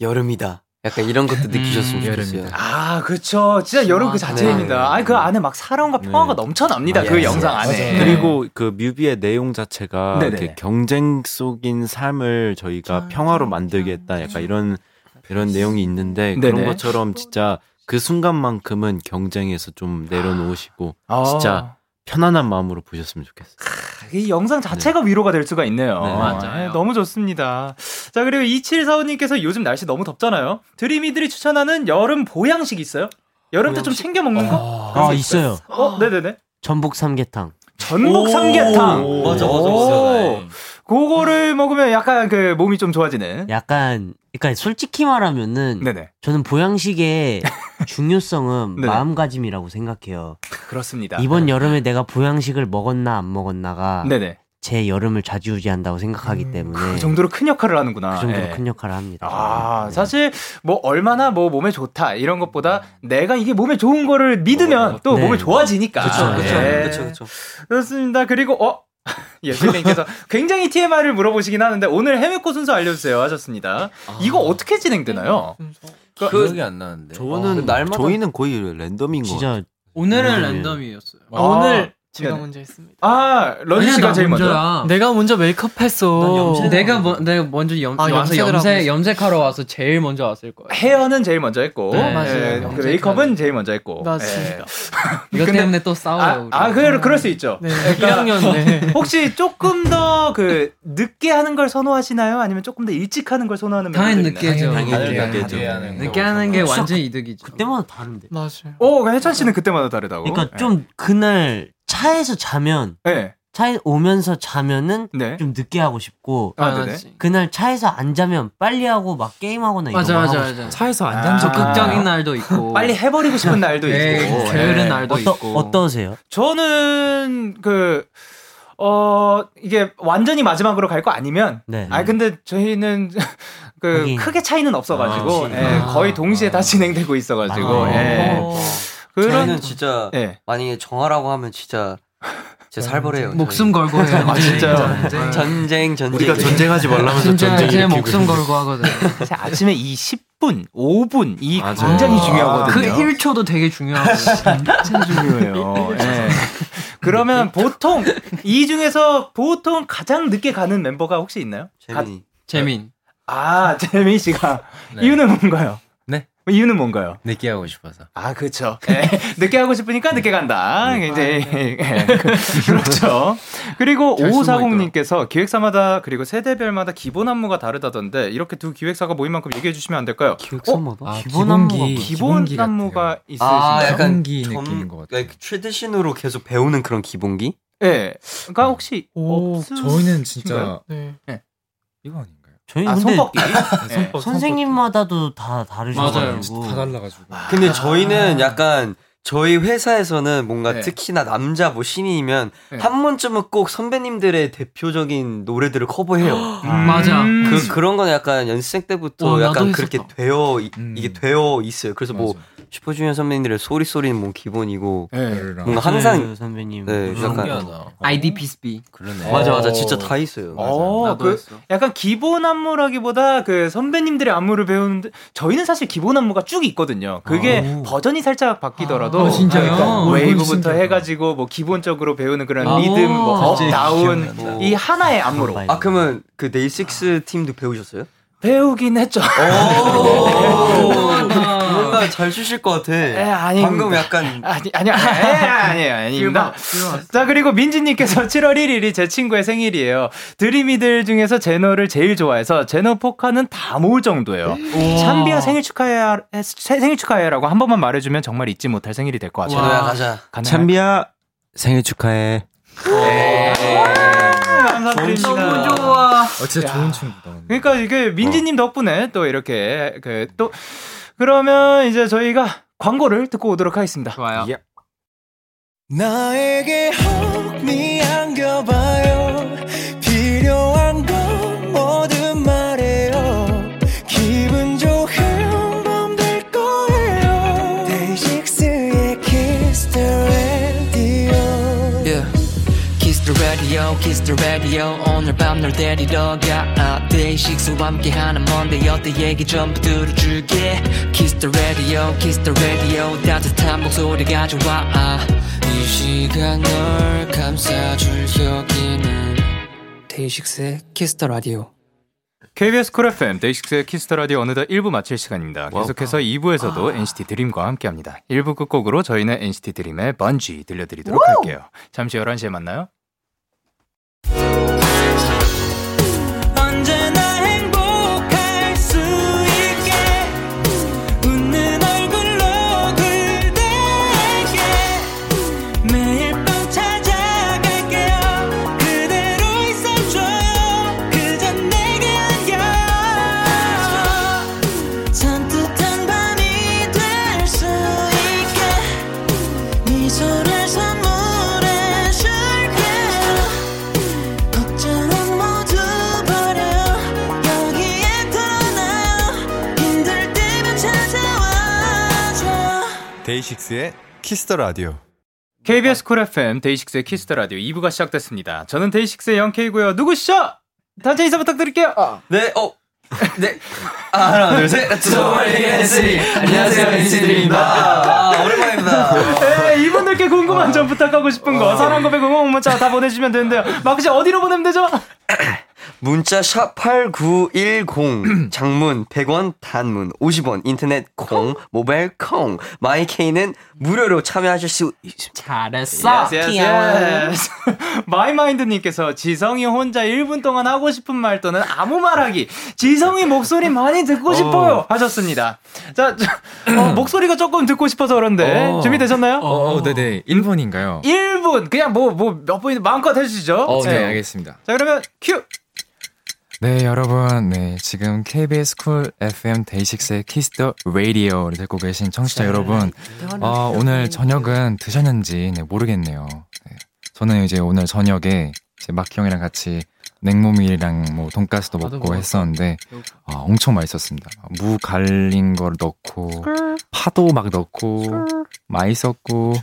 여름이다. 약간 이런 것도 느끼셨으면 좋겠어요. 아, 그쵸. 진짜 여름 그 자체입니다. 아니, 그 안에 막 사랑과 평화가 넘쳐납니다. 그 영상 안에. 그리고 그 뮤비의 내용 자체가 네네. 이렇게 경쟁 속인 삶을 저희가 평화로 만들겠다 약간 이런 이런 내용이 있는데 그런 네네. 것처럼 진짜 그 순간만큼은 경쟁에서 좀 내려놓으시고 아. 진짜 편안한 마음으로 보셨으면 좋겠어요. 이 영상 자체가 위로가 될 수가 있네요. 네, 맞아요. 네, 너무 좋습니다. 자, 그리고 2745님께서 요즘 날씨 너무 덥잖아요. 드림이들이 추천하는 여름 보양식 있어요? 여름 때 좀 챙겨 먹는 거? 아, 있어요. 어, 네네네. 전복 삼계탕. 전복 삼계탕. 맞아, 맞아, 오. 그거를 먹으면 약간 그 몸이 좀 좋아지는. 약간, 그러니까 솔직히 말하면은 네네. 저는 보양식의 중요성은 네네. 마음가짐이라고 생각해요. 그렇습니다. 이번 여름에 내가 보양식을 먹었나 안 먹었나가 네네. 제 여름을 좌지우지한다고 생각하기 때문에 그 정도로 큰 역할을 하는구나. 그 정도로 예. 큰 역할을 합니다. 아, 사실 뭐 얼마나 뭐 몸에 좋다 이런 것보다 내가 이게 몸에 좋은 거를 믿으면 또 네. 몸에 좋아지니까. 그쵸, 그쵸, 예. 그쵸, 그쵸. 그렇습니다. 그리고 어 예슬님께서 굉장히 TMI를 물어보시긴 하는데 오늘 해외 코 순서 알려주세요 하셨습니다. 이거 어떻게 진행되나요? 그, 기억이 안 나는데. 저는 그 날마다- 저희는 거의 랜덤인 거 같아요. 진짜 오늘은 네. 랜덤이었어요. 아, 오늘 제가 네네. 먼저 했습니다. 아 런쥔 씨가 나 제일 먼저. 내가 먼저 메이크업 했어. 내가 뭐, 내가 먼저 염, 아, 와서 염색. 염색하러 와서 제일 먼저 왔을 거예요. 헤어는 제일 먼저 했고, 네, 맞아요. 예, 그. 메이크업은 제일 먼저 했고. 맞습니다. 예. 이것 때문에 또 싸워요. 아. 아, 그, 그럴 수 있죠. 네, 그러니까 1학년 네. 혹시 조금 더 그 늦게 하는 걸 선호하시나요? 아니면 조금 더 일찍 하는 걸 선호하는 당연히? 늦게죠. 당연히 당연히 늦게 하는 늦게 하는 게 완전 이득이죠. 그때마다 다른데. 맞아요. 오, 해찬 씨는 그때마다 다르다고. 그러니까 좀 그날 차에서 자면 네. 차에 오면서 자면은 네. 좀 늦게 하고 싶고 아. 맞지. 그날 차에서 안 자면 빨리 하고 막 게임하거나 이런 맞아 거 맞아 하고 맞아. 차에서 안 아. 잔 적. 적극적인 날도 있고. 빨리 해버리고 싶은 날도 네, 있고. 게으른 네. 날도 어떠, 있고. 어떠세요? 저는 그, 어, 이게 완전히 마지막으로 갈 거 아니면. 네. 아 근데 저희는 그 하긴. 크게 차이는 없어가지고 아, 예, 아. 거의 동시에 다 진행되고 있어가지고 아. 예. 그런 저희는 진짜 예. 만약에 정하라고 하면 진짜 진짜 살벌해요. 목숨 걸고 해요. 아, 진짜요? 저희. 전쟁 전쟁. 우리가 전쟁하지 말라면서 진짜 전쟁 제 목숨 걸고 하거든. 사실 아침에 이 10분, 5분 이 맞아요. 굉장히 그 중요하거든요. 1초도 되게 중요하거든. 진짜 중요해요. 예. 그러면 보통 이 중에서 보통 가장 늦게 가는 멤버가 혹시 있나요? 재민이. 재민. 아, 재민 씨가 네. 이유는 뭔가요? 네. 이유는 뭔가요? 늦게 하고 싶어서. 아, 그렇죠. 늦게 하고 싶으니까 늦게 간다. 굉장히 예, 그- 그렇죠. 그리고 잘 숨어 5540님께서 기획사마다 그리고 세대별마다 기본 안무가 다르다던데 이렇게 두 기획사가 모인 만큼 얘기해 주시면 안 될까요? 기획사마다. 아, 기본. 안무가 기본 기본기 안무가. 있으신가요? 아, 약간 기본기 전- 느낌인 것 같아요. like 트레디션으으로 계속 배우는 그런 기본기? 예. 그러니까 혹시 오? 저희는 진짜 네. 이거 아닌가요? 저희 아, 근데 손뻗기. 손법, 선생님마다도 다 다르셔가지고 다 달라가지고. 근데 저희는 약간 저희 회사에서는 뭔가 네. 특히나 남자 뭐 신인이면 네. 한 번쯤은 꼭 선배님들의 대표적인 노래들을 커버해요. 맞아. 음. 그 그런 거는 약간 연습생 때부터 어, 나도 약간. 그렇게 되어 이, 음. 게 되어 있어요. 그래서 뭐 맞아. 슈퍼주니어 선배님들의 소리 소리는 뭐 기본이고 예. 별이랑. 뭔가 항상 네, 선배님 네, 약간 신기하다. IDPSB. 그러네. 맞아 맞아 어. 진짜 다 있어요. 어, 나도 그 했어. 약간 기본 안무라기보다 그 선배님들의 안무를 배우는데 저희는 사실 기본 안무가 쭉 있거든요. 그게 오. 버전이 살짝 바뀌더라도 아, 진짜요? 그러니까 어, 웨이브부터. 해가지고 뭐 기본적으로 배우는 그런 아, 리듬, 뭐 up, 갑자기 down 기억난다. 이 하나의 안무로 아, 아 그러면 그 데이식스 팀도 배우셨어요? 배우긴 했죠. 뭔가 잘 추실 것 같아. 에, 아닙니다. 방금 약간 아니 아니요 아니 아니 아닙니다. 자 그리고 민지님께서 7월 1일이 제 친구의 생일이에요. 드림이들 중에서 제노를 제일 좋아해서 제노 포카는 다 모을 정도예요. 찬비야 생일 축하해 생일 축하해라고 한 번만 말해주면 정말 잊지 못할 생일이 될 것 같아요. 제노야 가자. 찬비야 생일 축하해. 네. 감사드립니다. 너무 좋아. 어, 진짜 좋은 친구다. 그러니까 이게 민지님 덕분에 또 이렇게 그또 그러면 이제 저희가 광고를 듣고 오도록 하겠습니다. 좋아요. 예. The radio. 오늘 밤 널 데리러 가. 데이식스와 함께하는 Monday 어때 얘기 전부 들어줄게. Kiss the radio, kiss the radio. 따뜻한 목소리 가져와. 이 시간 널 감싸줄 여기는 데이식스의 Kiss the radio. KBS Cool FM 데이식스의 Kiss the Radio 어느덧 1부 마칠 시간입니다. 계속해서 2부에서도 NCT 드림과 함께합니다. 1부 끝곡으로 저희는 NCT 드림의 번지 들려드리도록 할게요. 잠시 11시에 만나요. 데이식스의 Kiss the Radio. KBS Cool FM 데이식스의 Kiss the Radio 2부가 시작됐습니다. 저는 데이식스의 영케이고요. 누구시죠? 단체 인사 부탁드릴게요. 네, 어. 네. 아, 하나, 둘, 셋. To the world. 안녕하세요, NCT 드림입니다. 아, 오랜만입니다. 네, 이분들께 궁금한 점 부탁하고 싶은 거 사랑 고백 응원 문자 다 보내주시면 되는데요. 마크 씨 어디로 보내면 되죠? 문자 샵 8910 장문 100원 단문 50원 인터넷 콩 모바일 콩 마이케이는 무료로 참여하실 수 있습니다. 잘했어. 마이마인드 님께서 지성이 혼자 1분 동안 하고 싶은 말 또는 아무 말하기. 지성이 목소리 많이 듣고 싶어요. 하셨습니다. 자, 저, 어, 목소리가 조금 듣고 싶어서 그런데 어. 준비되셨나요? 어, 네 네. 1번인가요? 1분 그냥 뭐 뭐 몇 분이 마음껏 해 주시죠. 어, 네, 알겠습니다. 자 그러면 큐. 네, 여러분. 네, 지금 KBS Cool FM 데이식스의 Kiss the Radio를 듣고 계신 청취자 여러분. 어, 오늘 저녁은 드셨는지 네, 모르겠네요. 네, 저는 이제 오늘 저녁에 이제 마키 형이랑 같이 냉모밀이랑 뭐 돈가스도 먹고 했었는데 아, 엄청 맛있었습니다. 무 갈린 거를 넣고 파도 막 넣고 맛있었고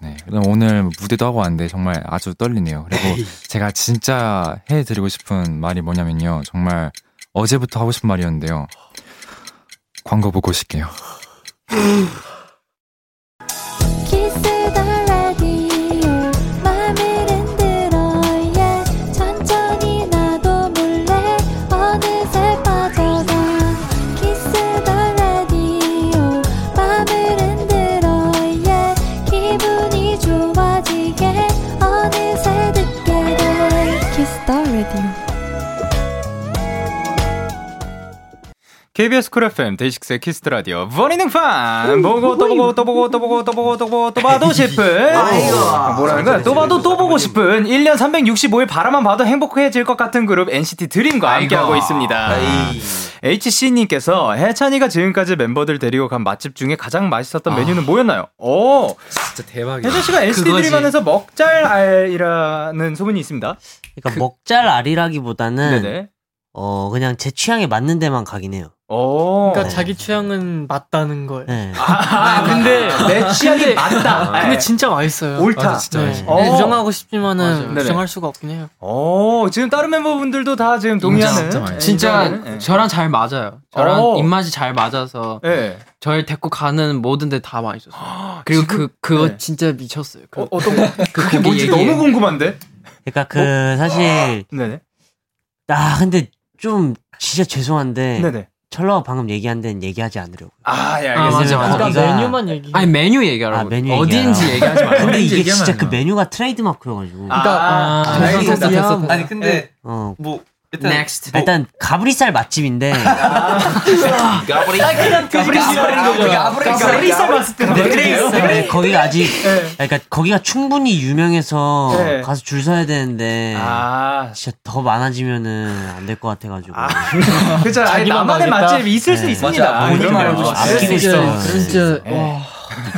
네, 그럼 오늘 무대도 하고 왔는데 정말 아주 떨리네요. 그리고 제가 진짜 해드리고 싶은 말이 뭐냐면요. 정말 어제부터 하고 싶은 말이었는데요. 광고 보고 오실게요. KBS Cool FM 데이식스의 Kiss the Radio 벌이는 판. 보고 또 보고 또 보고 또 보고 또 보고 또 보고 또 봐도 싶은 뭐라는 거야? 또 봐도 또 보고 싶은 1년 365일 바라만 봐도 행복해질 것 같은 그룹 NCT 드림과 함께 하고 있습니다. HC님께서 해찬이가 지금까지 멤버들 데리고 간 맛집 중에 가장 맛있었던 메뉴는 뭐였나요? 오. 진짜 대박이야. 해찬 씨가 NCT. 드림 안에서 먹잘알이라는 소문이 있습니다. 그러니까 먹잘 알이라기보다는 네네 어 그냥 제 취향에 맞는 데만 가긴 해요. 오 그러니까 자기 취향은 맞다는 걸. 네. 아, 근데 내 취향이 맞다. 근데 진짜 맛있어요. 옳다. 맞아, 진짜 네. 맛있어. 어. 부정하고 싶지만은 맞아요. 부정할 수가 없긴 해요. 오, 지금 다른 멤버분들도 다 지금 동의하는. 진짜 맛있어요. 진짜. 저랑 잘 맞아요. 저랑 오. 입맛이 잘 맞아서 예. 저를 데리고 가는 모든 데 다 맛있었어요. 그리고 그 그거 네. 진짜 미쳤어요. 그, 어, 어떤 거? 그 그게 뭔지 얘기해. 너무 궁금한데? 그러니까 그 사실 네네. 아 근데 좀 진짜 죄송한데 네네. 천러가 방금 얘기한 데는 얘기하지 않으려고. 아, 예, 아, 알겠습니다. 맞아, 맞아. 그러니까 거기가- 메뉴만 얘기. 아니 메뉴 얘기하라고. 아, 메뉴 어디인지. 얘기하지 말고. 근데 이게 진짜 안 그. 메뉴가 트레이드 마크여가지고. 아, 아, 알겠습니다. 됐어, 됐어, 됐어. 아니 근데 어뭐 일단, Next. 일단 가브리살 맛집인데. 가브리. 가브리살 봤을 때 네, 거기가 아직 그러니까 거기가 충분히 유명해서 네. 가서 줄 서야 되는데 아, 진짜 더 많아지면은 안 될 것 같아가지고. 그죠. 아니, 자기만 나만의. 맛집이 있을 수 네. 있습니다. 맞아, 그런 거 알고. 아끼고 있어요. 진짜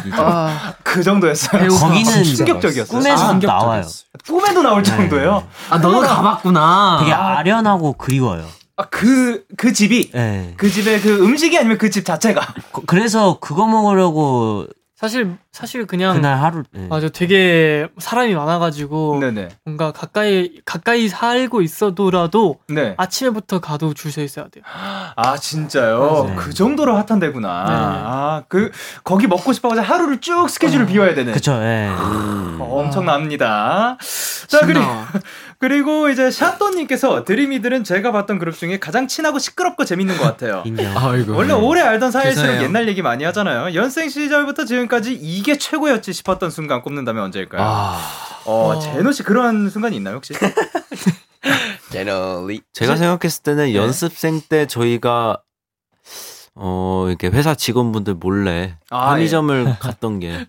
네. 와. 그 정도였어요. 거기는 충격적이었어요. 꿈에서 아, 나와요. 꿈에도 나올 정도예요. 아 너도 가봤구나. 되게 아련하고 그리워요. 아, 그, 그 집이, 네. 그 집의 그 음식이 아니면 그 집 자체가. 거- 그래서 그거 먹으려고 사실 사실 그냥 그날 하루 네. 맞아 되게 사람이 많아가지고 네네. 뭔가 가까이 가까이 살고 있어도라도 네. 아침에부터 가도 줄 서 있어야 돼요. 아, 진짜요? 네. 그 정도로 핫한 데구나. 네. 아, 그, 거기 먹고 싶어가지고 하루를 쭉 스케줄을 비워야 되는. 그쵸 예. 어, 엄청납니다. 자, 그리고, 그리고 이제 샤또님께서 드림이들은 제가 봤던 그룹 중에 가장 친하고 시끄럽고 재밌는 것 같아요. 원래 오래 알던 사이일수록. 옛날 얘기 많이 하잖아요. 연생 시절부터 지금까지 이게 최고였지 싶었던 순간 꼽는다면 언제일까요? 아, 어, 제노 씨 그런 순간이 있나요, 혹시? 제너리 제가 생각했을 때는 연습생 때 저희가 어 이렇게 회사 직원분들 몰래 아, 편의점을 갔던 게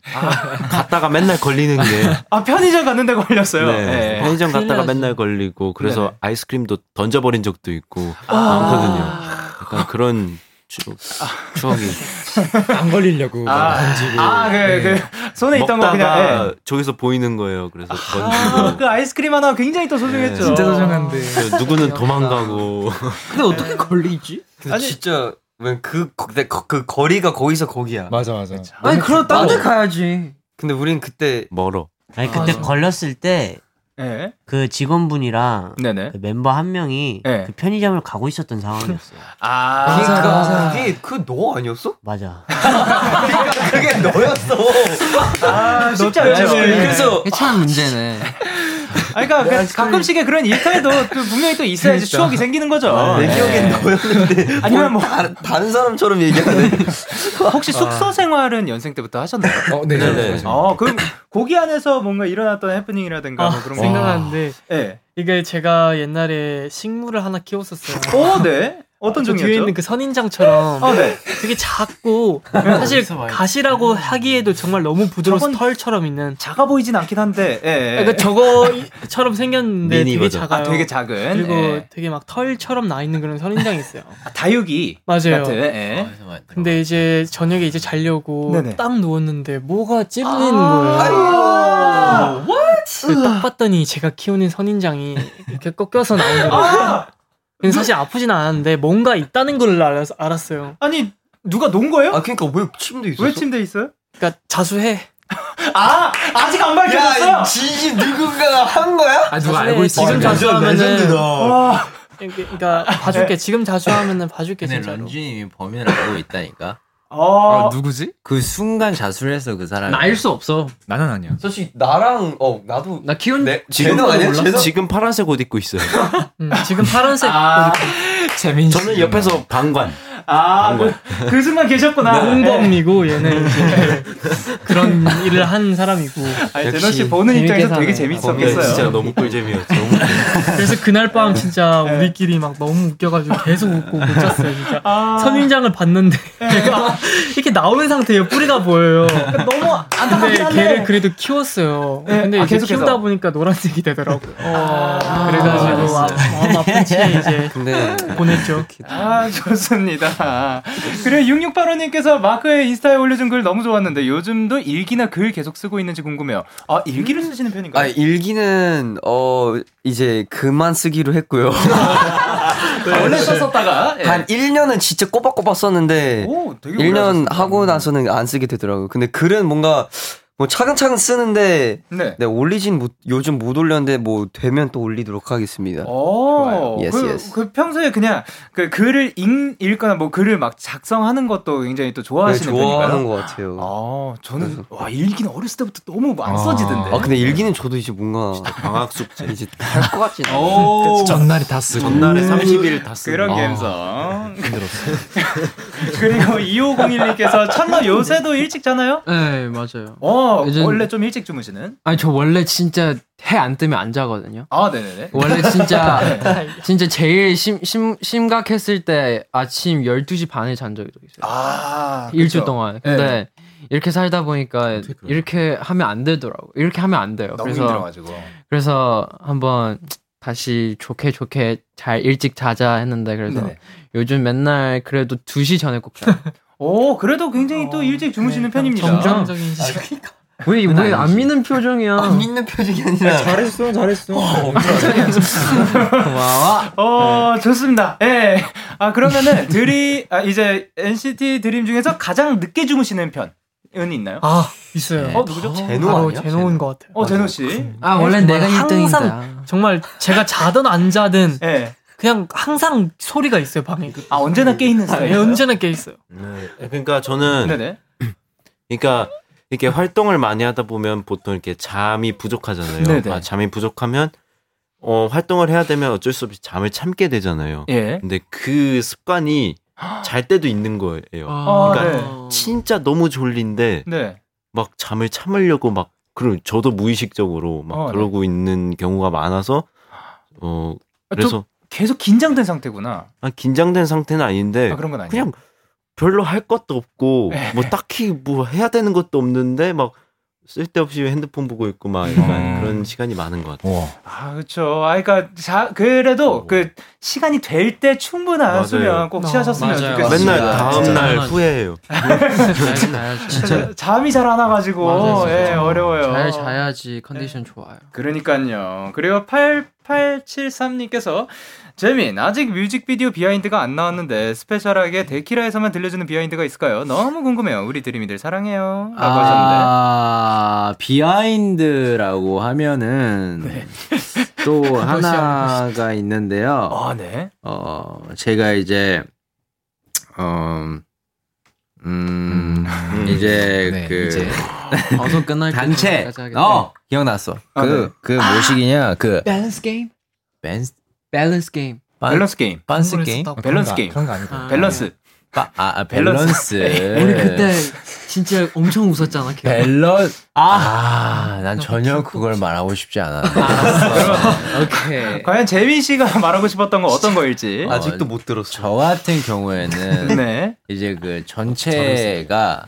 갔다가 맨날 걸리는 게 아, 편의점 갔는데 걸렸어요. 네, 네. 편의점 큰일 갔다가. 맨날 걸리고 그래서 네네. 아이스크림도 던져버린 적도 있고 아. 많거든요. 약간 그런 추, 추억이 안 걸리려고 아, 던지고. 아, 그, 그, 손에 있던 거 그냥, 예. 저기서 보이는 거예요. 그래서 아, 던지고 그 아이스크림 하나 굉장히 또 소중했죠. 네. 진짜 소중한데. 그 누구는 도망가고 근데 어떻게 걸리지? 근데 아니- 진짜 왜그 그, 그 거리가 거기서 거기야 맞아 맞아. 아니 그럼 딴 데 가야지. 근데 우린 그때 멀어. 아니 그때 맞아. 걸렸을 때 그 예. 직원분이랑 네네. 그 멤버 한 명이 네. 그 편의점을 가고 있었던 상황이었어요. 아, 그러니까 그게 그 너 아니었어? 맞아. 그게 너였어 아, 쉽지 않죠. 그래서 이게 참 문제네. 아니, 그러니까 그 가끔씩의 그런 일탈도 또 분명히 또 있어야지 추억이 생기는 거죠. 내 네. 기억엔 너였는데 아니면 뭐 다른, 다른 사람처럼 얘기하네 혹시 숙소 생활은 연생 때부터 하셨나요? 어, 네. 네네. 네. 어, 그럼 거기 안에서 뭔가 일어났던 해프닝이라든가 뭐 아, 그런 거. 생각하는데 예. 이게 제가 옛날에 식물을 하나 키웠었어요. 어, 네. 어떤 저 뒤에? 있는 그 선인장처럼 어, 네. 되게 작고 사실 가시라고 하기에도 정말 너무 부드러워서 저건- 털처럼 있는 작아 보이진 않긴 한데. 예. 예. 그러니까 저거처럼 생겼는데 되게 버전. 작아요. 아, 되게 작은. 그리고 예. 되게 막 털처럼 나 있는 그런 선인장이 있어요. 아, 다육이 맞아요. 같은. 예. 근데 이제 저녁에 이제 자려고 네네. 딱 누웠는데 뭐가 찝리는 거예요. 아, 그딱 봤더니 제가 키우는 선인장이 이렇게 꺾여서 나오더라고요. 아! 근데 사실 아프진 않았는데 뭔가 있다는 걸 알았, 알았 어요. 아니, 누가 놓은 거예요? 아 그러니까 왜 침대 있었어? 왜 침대에 있어요? 그러니까 자수해. 아, 아직 안 밝혀졌어? 야 진심 누군가가 한 거야? 아 누가 자수해. 알고 있어? 지금 자수하면은 와. 그러니까 봐줄게. 지금 자수하면은 봐줄게 근데 진짜로. 런쥔님이 범인을 알고 있다니까. 어, 누구지? 그 순간 자수를 했어 그 사람이. 나알 수 없어. 나는 아니야. 사실 나랑 어 나도 나 키운 네, 지금 아니야? 지금, 쟤는? 지금 파란색 옷 입고 있어요. 음, 지금 파란색 아, 재민 저는 옆에서 방관. 아, 그, 그 순간 계셨구나. 홍범이고 얘는 이제 그런 일을 한 사람이고. 아니, 제노 씨 보는 입장에서 되게. 네, 재밌었겠어요. 진짜 너무 꿀잼이었죠. 그래서 그날 밤 진짜 우리끼리 막 너무 웃겨가지고 계속 웃고 못 잤어요 진짜. 아. 선인장을 봤는데 이렇게 나오는 상태예요. 뿌리가 보여요. 너무 안타깝긴 근데 한데. 걔를 그래도 키웠어요. 네, 근데 아, 계속해서. 키우다 보니까 노란색이 되더라고요. 어, 그래가지고 아, 마음 아픈 채 이제 근데 보냈죠. 아, 좋습니다. 그리고 6685님께서 마크의 인스타에 올려준 글 너무 좋았는데 요즘도 일기나 글 계속 쓰고 있는지 궁금해요. 아, 일기를 쓰시는 편인가요? 아 일기는 어 이제 그만 쓰기로 했고요. 원래 썼었다가. 예. 한 1년은 진짜 꼬박꼬박 썼는데 오, 되게 오래 1년 하셨습니다. 하고 나서는 안 쓰게 되더라고요. 근데 글은 뭔가 뭐 차근차근 쓰는데 네. 네, 올리진 못, 요즘 못 올렸는데 뭐 되면 또 올리도록 하겠습니다. 오, Yes, 그, yes. 그 평소에 그냥 그 글을 읽, 읽거나 뭐 글을 막 작성하는 것도 굉장히 또 네, 좋아하시는 좋아하는 편인가요? 것 같아요. 아, 저는 와 일기는 어렸을 때부터 너무 안 써지던데. 아 근데 일기는 저도 이제 뭔가 방학 숙제. 이제 할 것 같진 않아요. 오, 전날에 다 쓰고. 전날에 30일 다 쓰고. 그런 아. 감성. 그리고 2501님께서 참나 요새도 일찍 자나요? 네 맞아요. 어, 요즘- 원래 좀 일찍 주무시는? 아니 저 원래 진짜 해 안 뜨면 안 자거든요. 아, 네네네. 원래 진짜 진짜 제일 심, 심, 심각했을 때 아침 12시 반에 잔 적이 있어요. 아, 일주일 그쵸. 동안. 네. 근데 이렇게 살다 보니까 이렇게 하면 안 되더라고. 이렇게 하면 안 돼요. 너무 그래서 힘들어가지고. 그래서 한번 다시 좋게 좋게 잘 일찍 자자 했는데 그래서 네네. 요즘 맨날 그래도 2시 전에 꼭 자요. 오, 그래도 굉장히 또 일찍 주무시는 편입니다. 정상적인 시작. 왜왜 안 믿는 표정이야? 안 믿는 표정이 아니라 잘했어, 잘했어. 고마워. 어, 좋습니다. 예. 아, 그러면은, 드림, 아, 이제 NCT 드림 중에서 가장 늦게 주무시는 편 은 있나요? 아, 있어요. 어, 누구죠? 제노 바로 아니야? 제노인 것 같아요. 어, 제노 씨. 아 원래 내가 항상 1등이다. 정말 제가 자든 안 자든 예. 그냥 항상 소리가 있어요 방에. 아, 언제나 깨 있는 예, 스타일. 언제나 깨 있어요. 네. 그러니까 저는 네네. 그러니까 이렇게 활동을 많이 하다 보면 보통 이렇게 잠이 부족하잖아요. 네네. 아, 잠이 부족하면 어, 활동을 해야 되면 어쩔 수 없이 잠을 참게 되잖아요. 예. 근데 그 습관이 잘 때도 있는 거예요. 아, 그러니까 네. 진짜 너무 졸린데 네. 막 잠을 참으려고 막 그런 저도 무의식적으로 막 어, 네. 그러고 있는 경우가 많아서 어 그래서 계속 긴장된 상태구나. 아, 긴장된 상태는 아닌데 아, 그런 건 아니에요. 그냥 별로 할 것도 없고 네. 뭐 딱히 뭐 해야 되는 것도 없는데 막 쓸데없이 핸드폰 보고 있고 막 약간 음. 그런 시간이 많은 것 같아요. 아, 그쵸. 아, 그니까, 자, 그래도 그 시간이 될 때 충분한 맞아요. 수면 꼭 취하셨으면 맞아요. 좋겠어요. 맨날 진짜. 다음 날 진짜. 후회해요. 진짜 잠이 잘 안 와가지고, 맞아요, 예, 진짜. 어려워요. 잘 자야지 컨디션 좋아요. 그러니까요. 그리고 8873님께서 재민 아직 뮤직비디오 behind가 안 나왔는데 special하게 데키라에서만 들려주는 behind가 있을까요? 너무 궁금해요. 우리 드림이들 사랑해요. 라고 하셨는데. 아, behind라고 하면은 또 하나가 있는데요. 아, 네. 어, 제가 이제 어, 음, 이제 네, 그 이제. 방송 끝날 때 단체. 어 기억났어. 아, 네. 그그 뭐시기냐 그 밸런스 게임? 밴스 밸런스 게임. 밸런스 게임. 빤스 게임 어, 밸런스 게임. 그런 거 아니고. 아. 밸런스. 아, 아 밸런스. 밸런스 우리 그때 진짜 엄청 웃었잖아. 밸런 아, 난 전혀 그걸 말하고 싶지 않았는데. 오케이. 과연 재민 씨가 말하고 싶었던 건 어떤 거일지. 아직도 못 들었어. 저 같은 경우에는 네. 이제 그 전체가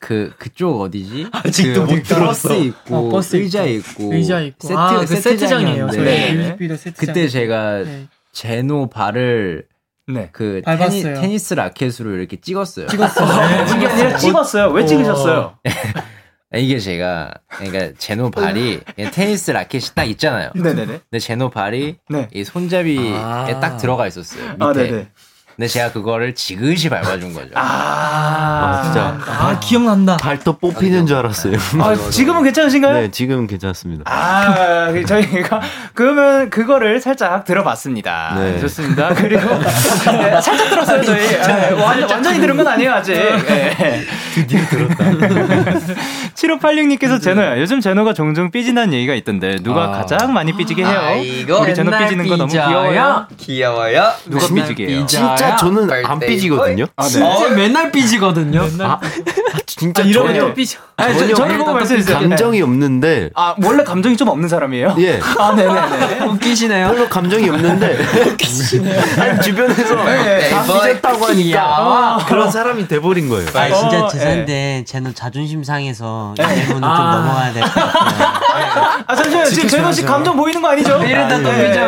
그 그쪽 어디지? 아직도 그 못 들었어. 버스 있고 어, 버스 의자 있고. 있고 의자 있고. 세트 아, 그 세트장이에요. 세트장이었는데 네. 세트장. 그때 제가 네. 제노 발을 네. 그. 테니, 테니스 라켓으로 이렇게 찍었어요. 찍었어요. 이게 아니라 찍었어요. 왜 찍으셨어요? 이게 제가 그러니까 제노 발이 테니스 라켓이 딱 있잖아요. 네네네. 근데 제노 발이 네. 이 손잡이에 아. 딱 들어가 있었어요. 밑에. 아, 네네. 근데 제가 그거를 지그시 밟아준 거죠. 아, 진짜 아, 기억난다. 발톱 뽑히는 줄 알았어요. 아, 지금은 괜찮으신가요? 네, 지금 괜찮습니다. 아, 그 저희가 그러면 그거를 살짝 들어봤습니다. 네. 좋습니다. 그리고 네, 살짝 들었어요 저희. 네, 완, 완전히 들은 건 아니에요 아직. 네. 드디어 들었다. 7586님께서 제노야 요즘 제노가 종종 삐진다는 얘기가 있던데 누가 아. 가장 많이 삐지게 해요? 아이고, 우리 제노 삐지는 거 너무. 귀여워요. 귀여워요. 누가 삐지게 해요? 진짜 저는 안 birthday 삐지거든요. 아, 네. 진짜 맨날 삐지거든요. 맨날 진짜 아, 이러면 전혀 또 삐져. 아니, 저, 저를 보고 말씀해주세요. 감정이 없는데 아, 원래 감정이 좀 없는 사람이에요? 예. 아, 네네네. 웃기시네요. 별로 감정이 없는데 아니, 주변에서 네. 다 삐졌다고 하니까 아, 그런 사람이 돼버린 거예요. 아 어, 진짜 예. 죄송한데 쟤는 자존심 상해서 이 질문은 좀 넘어가야 될 것 같아요. 아, 잠시만요. 지금 제노 씨 감정 보이는 거 아니죠? 이러다 또 네. 삐져.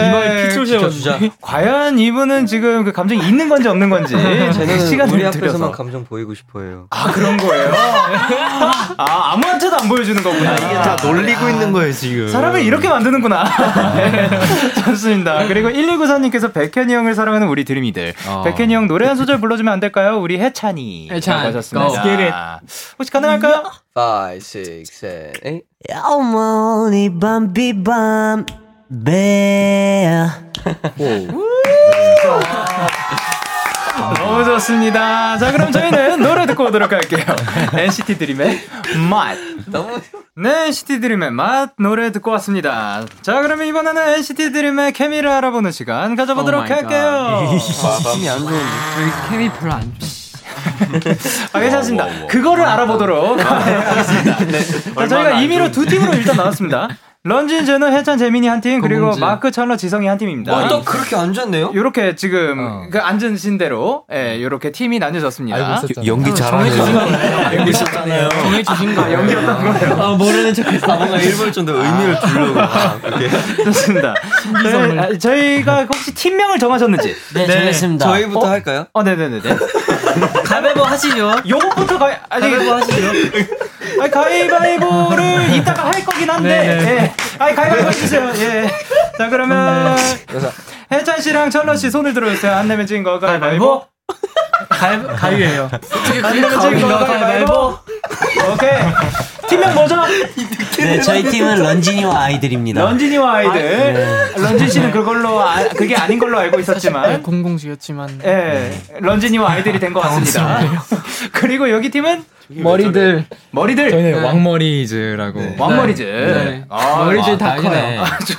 이마에 피출 세웠는데. 과연 이분 은 지금 그 감정이 있는 건지 없는 건지 쟤는 시간을 우리 들여서 앞에서만 감정 보이고 싶어요. 아 그런 거예요? 아 아무한테도 안 보여주는 거구나 이게 다 놀리고 있는 거예요 지금. 사람을 이렇게 만드는구나 네, 좋습니다 그리고 1194님께서 백현이 형을 사랑하는 우리 드림이들 어. 백현이 형 노래 한 소절 불러주면 안 될까요? 우리 해찬이 해찬, 하셨습니다 go. Get it. 혹시 가능할까요? 5, 6, 7, 8. 어머니 밤비 밤 베야 너무 좋습니다 자 그럼 저희는 노래 듣고 오도록 할게요 NCT 드림의 맛 너무 네, NCT 드림의 맛 노래 듣고 왔습니다. 자, 그러면 이번에는 NCT 드림의 케미를 알아보는 시간 가져보도록 Oh 할게요. 힘이 안 좋은데. 케미 별로 안 좋아. 아, 괜찮습니다. 그거를 알아보도록 하겠습니다. 자, 저희가 임의로 두 팀으로 일단 나왔습니다. 런쥔, 제노, 해찬, 재민이 한 팀, 그리고 공공지. 마크, 철러, 지성이 한 팀입니다. 와, 또 그렇게 앉았네요? 요렇게 지금 그 앉으신 대로, 예, 요렇게 팀이 나뉘어졌습니다. 알고 있었잖아요. 연기 잘하네요. 연기 잘하네요. 정해주신 거예요. 연기였던 거예요. 아, 모르는 척했어. 뭔가 좀더 의미를 두려고. 막 그렇게. 좋습니다. 저희, 아, 저희가 혹시 팀명을 정하셨는지? 네, 정했습니다. 저희부터 어? 할까요? 어, 네네네네. 가위바위보 하시죠. 가위, 아니, 가위바위보 하시죠. 아니, 가위바위보를 이따가 할 거긴 한데, 네, 네. 예. 아니, 가위바위보 해주세요. 예. 자, 그러면, 해찬 씨랑 철러 씨 손을 들어주세요. 안 내면 진거 가위바위보. 가위, 가위예요. 안 내면 진거 가위바위보. 오케이. 팀명 뭐죠? 네, 저희 팀은 런진이와 아이들입니다. 런진이와 아이들. 네. 런진 씨는 그걸로, 아, 그게 아닌 걸로 알고 있었지만. 공공주였지만. 예, 런진이와 아이들이 된 것 같습니다. 그리고 여기 팀은 머리들. 머리들. 저희는 왕머리즈라고. 왕머리즈. 네. 아, 머리들 아, 다. 커요. 아, 좋-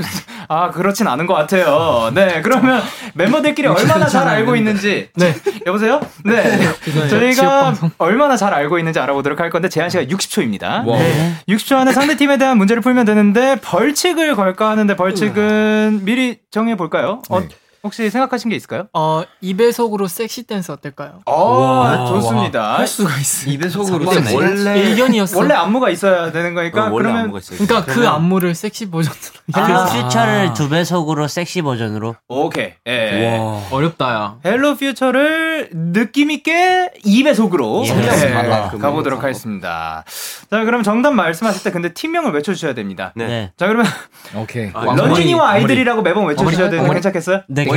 아, 그렇진 않은 것 같아요. 네, 그러면 멤버들끼리 얼마나 잘 알고 있는지. 네. 여보세요? 네. 저희가. 얼마나 잘 알고 있는지 알아보도록 할 건데, 제한 시간 60초입니다. Wow. 네. 60초 안에 상대 팀에 대한 문제를 풀면 되는데, 벌칙을 걸까 하는데, 벌칙은 미리 정해 볼까요? 어, 혹시 생각하신 게 있을까요? 어, 2배속으로 섹시 댄스 어떨까요? 어, 좋습니다. 할 수가 있어. 2배속으로 근데 쓰네. 원래 일견이었어. 원래 안무가 있어야 되는 거니까 원래 그러면 안무가 있어요. 그러니까 그 안무를 섹시 버전으로. Hello 아. Future를 두 배속으로 섹시 버전으로. 오케이. 예. 어렵다, 야. Hello Future를 느낌 있게 2배속으로 예, 그렇습니다. 가보도록 하겠습니다. 자, 그럼 정답 말씀하실 때 근데 팀명을 외쳐 주셔야 됩니다. 네. 네. 자, 그러면 오케이. 런쥔이와 아이들이라고 매번 외쳐 주셔야 되는데 괜찮겠어요? 네,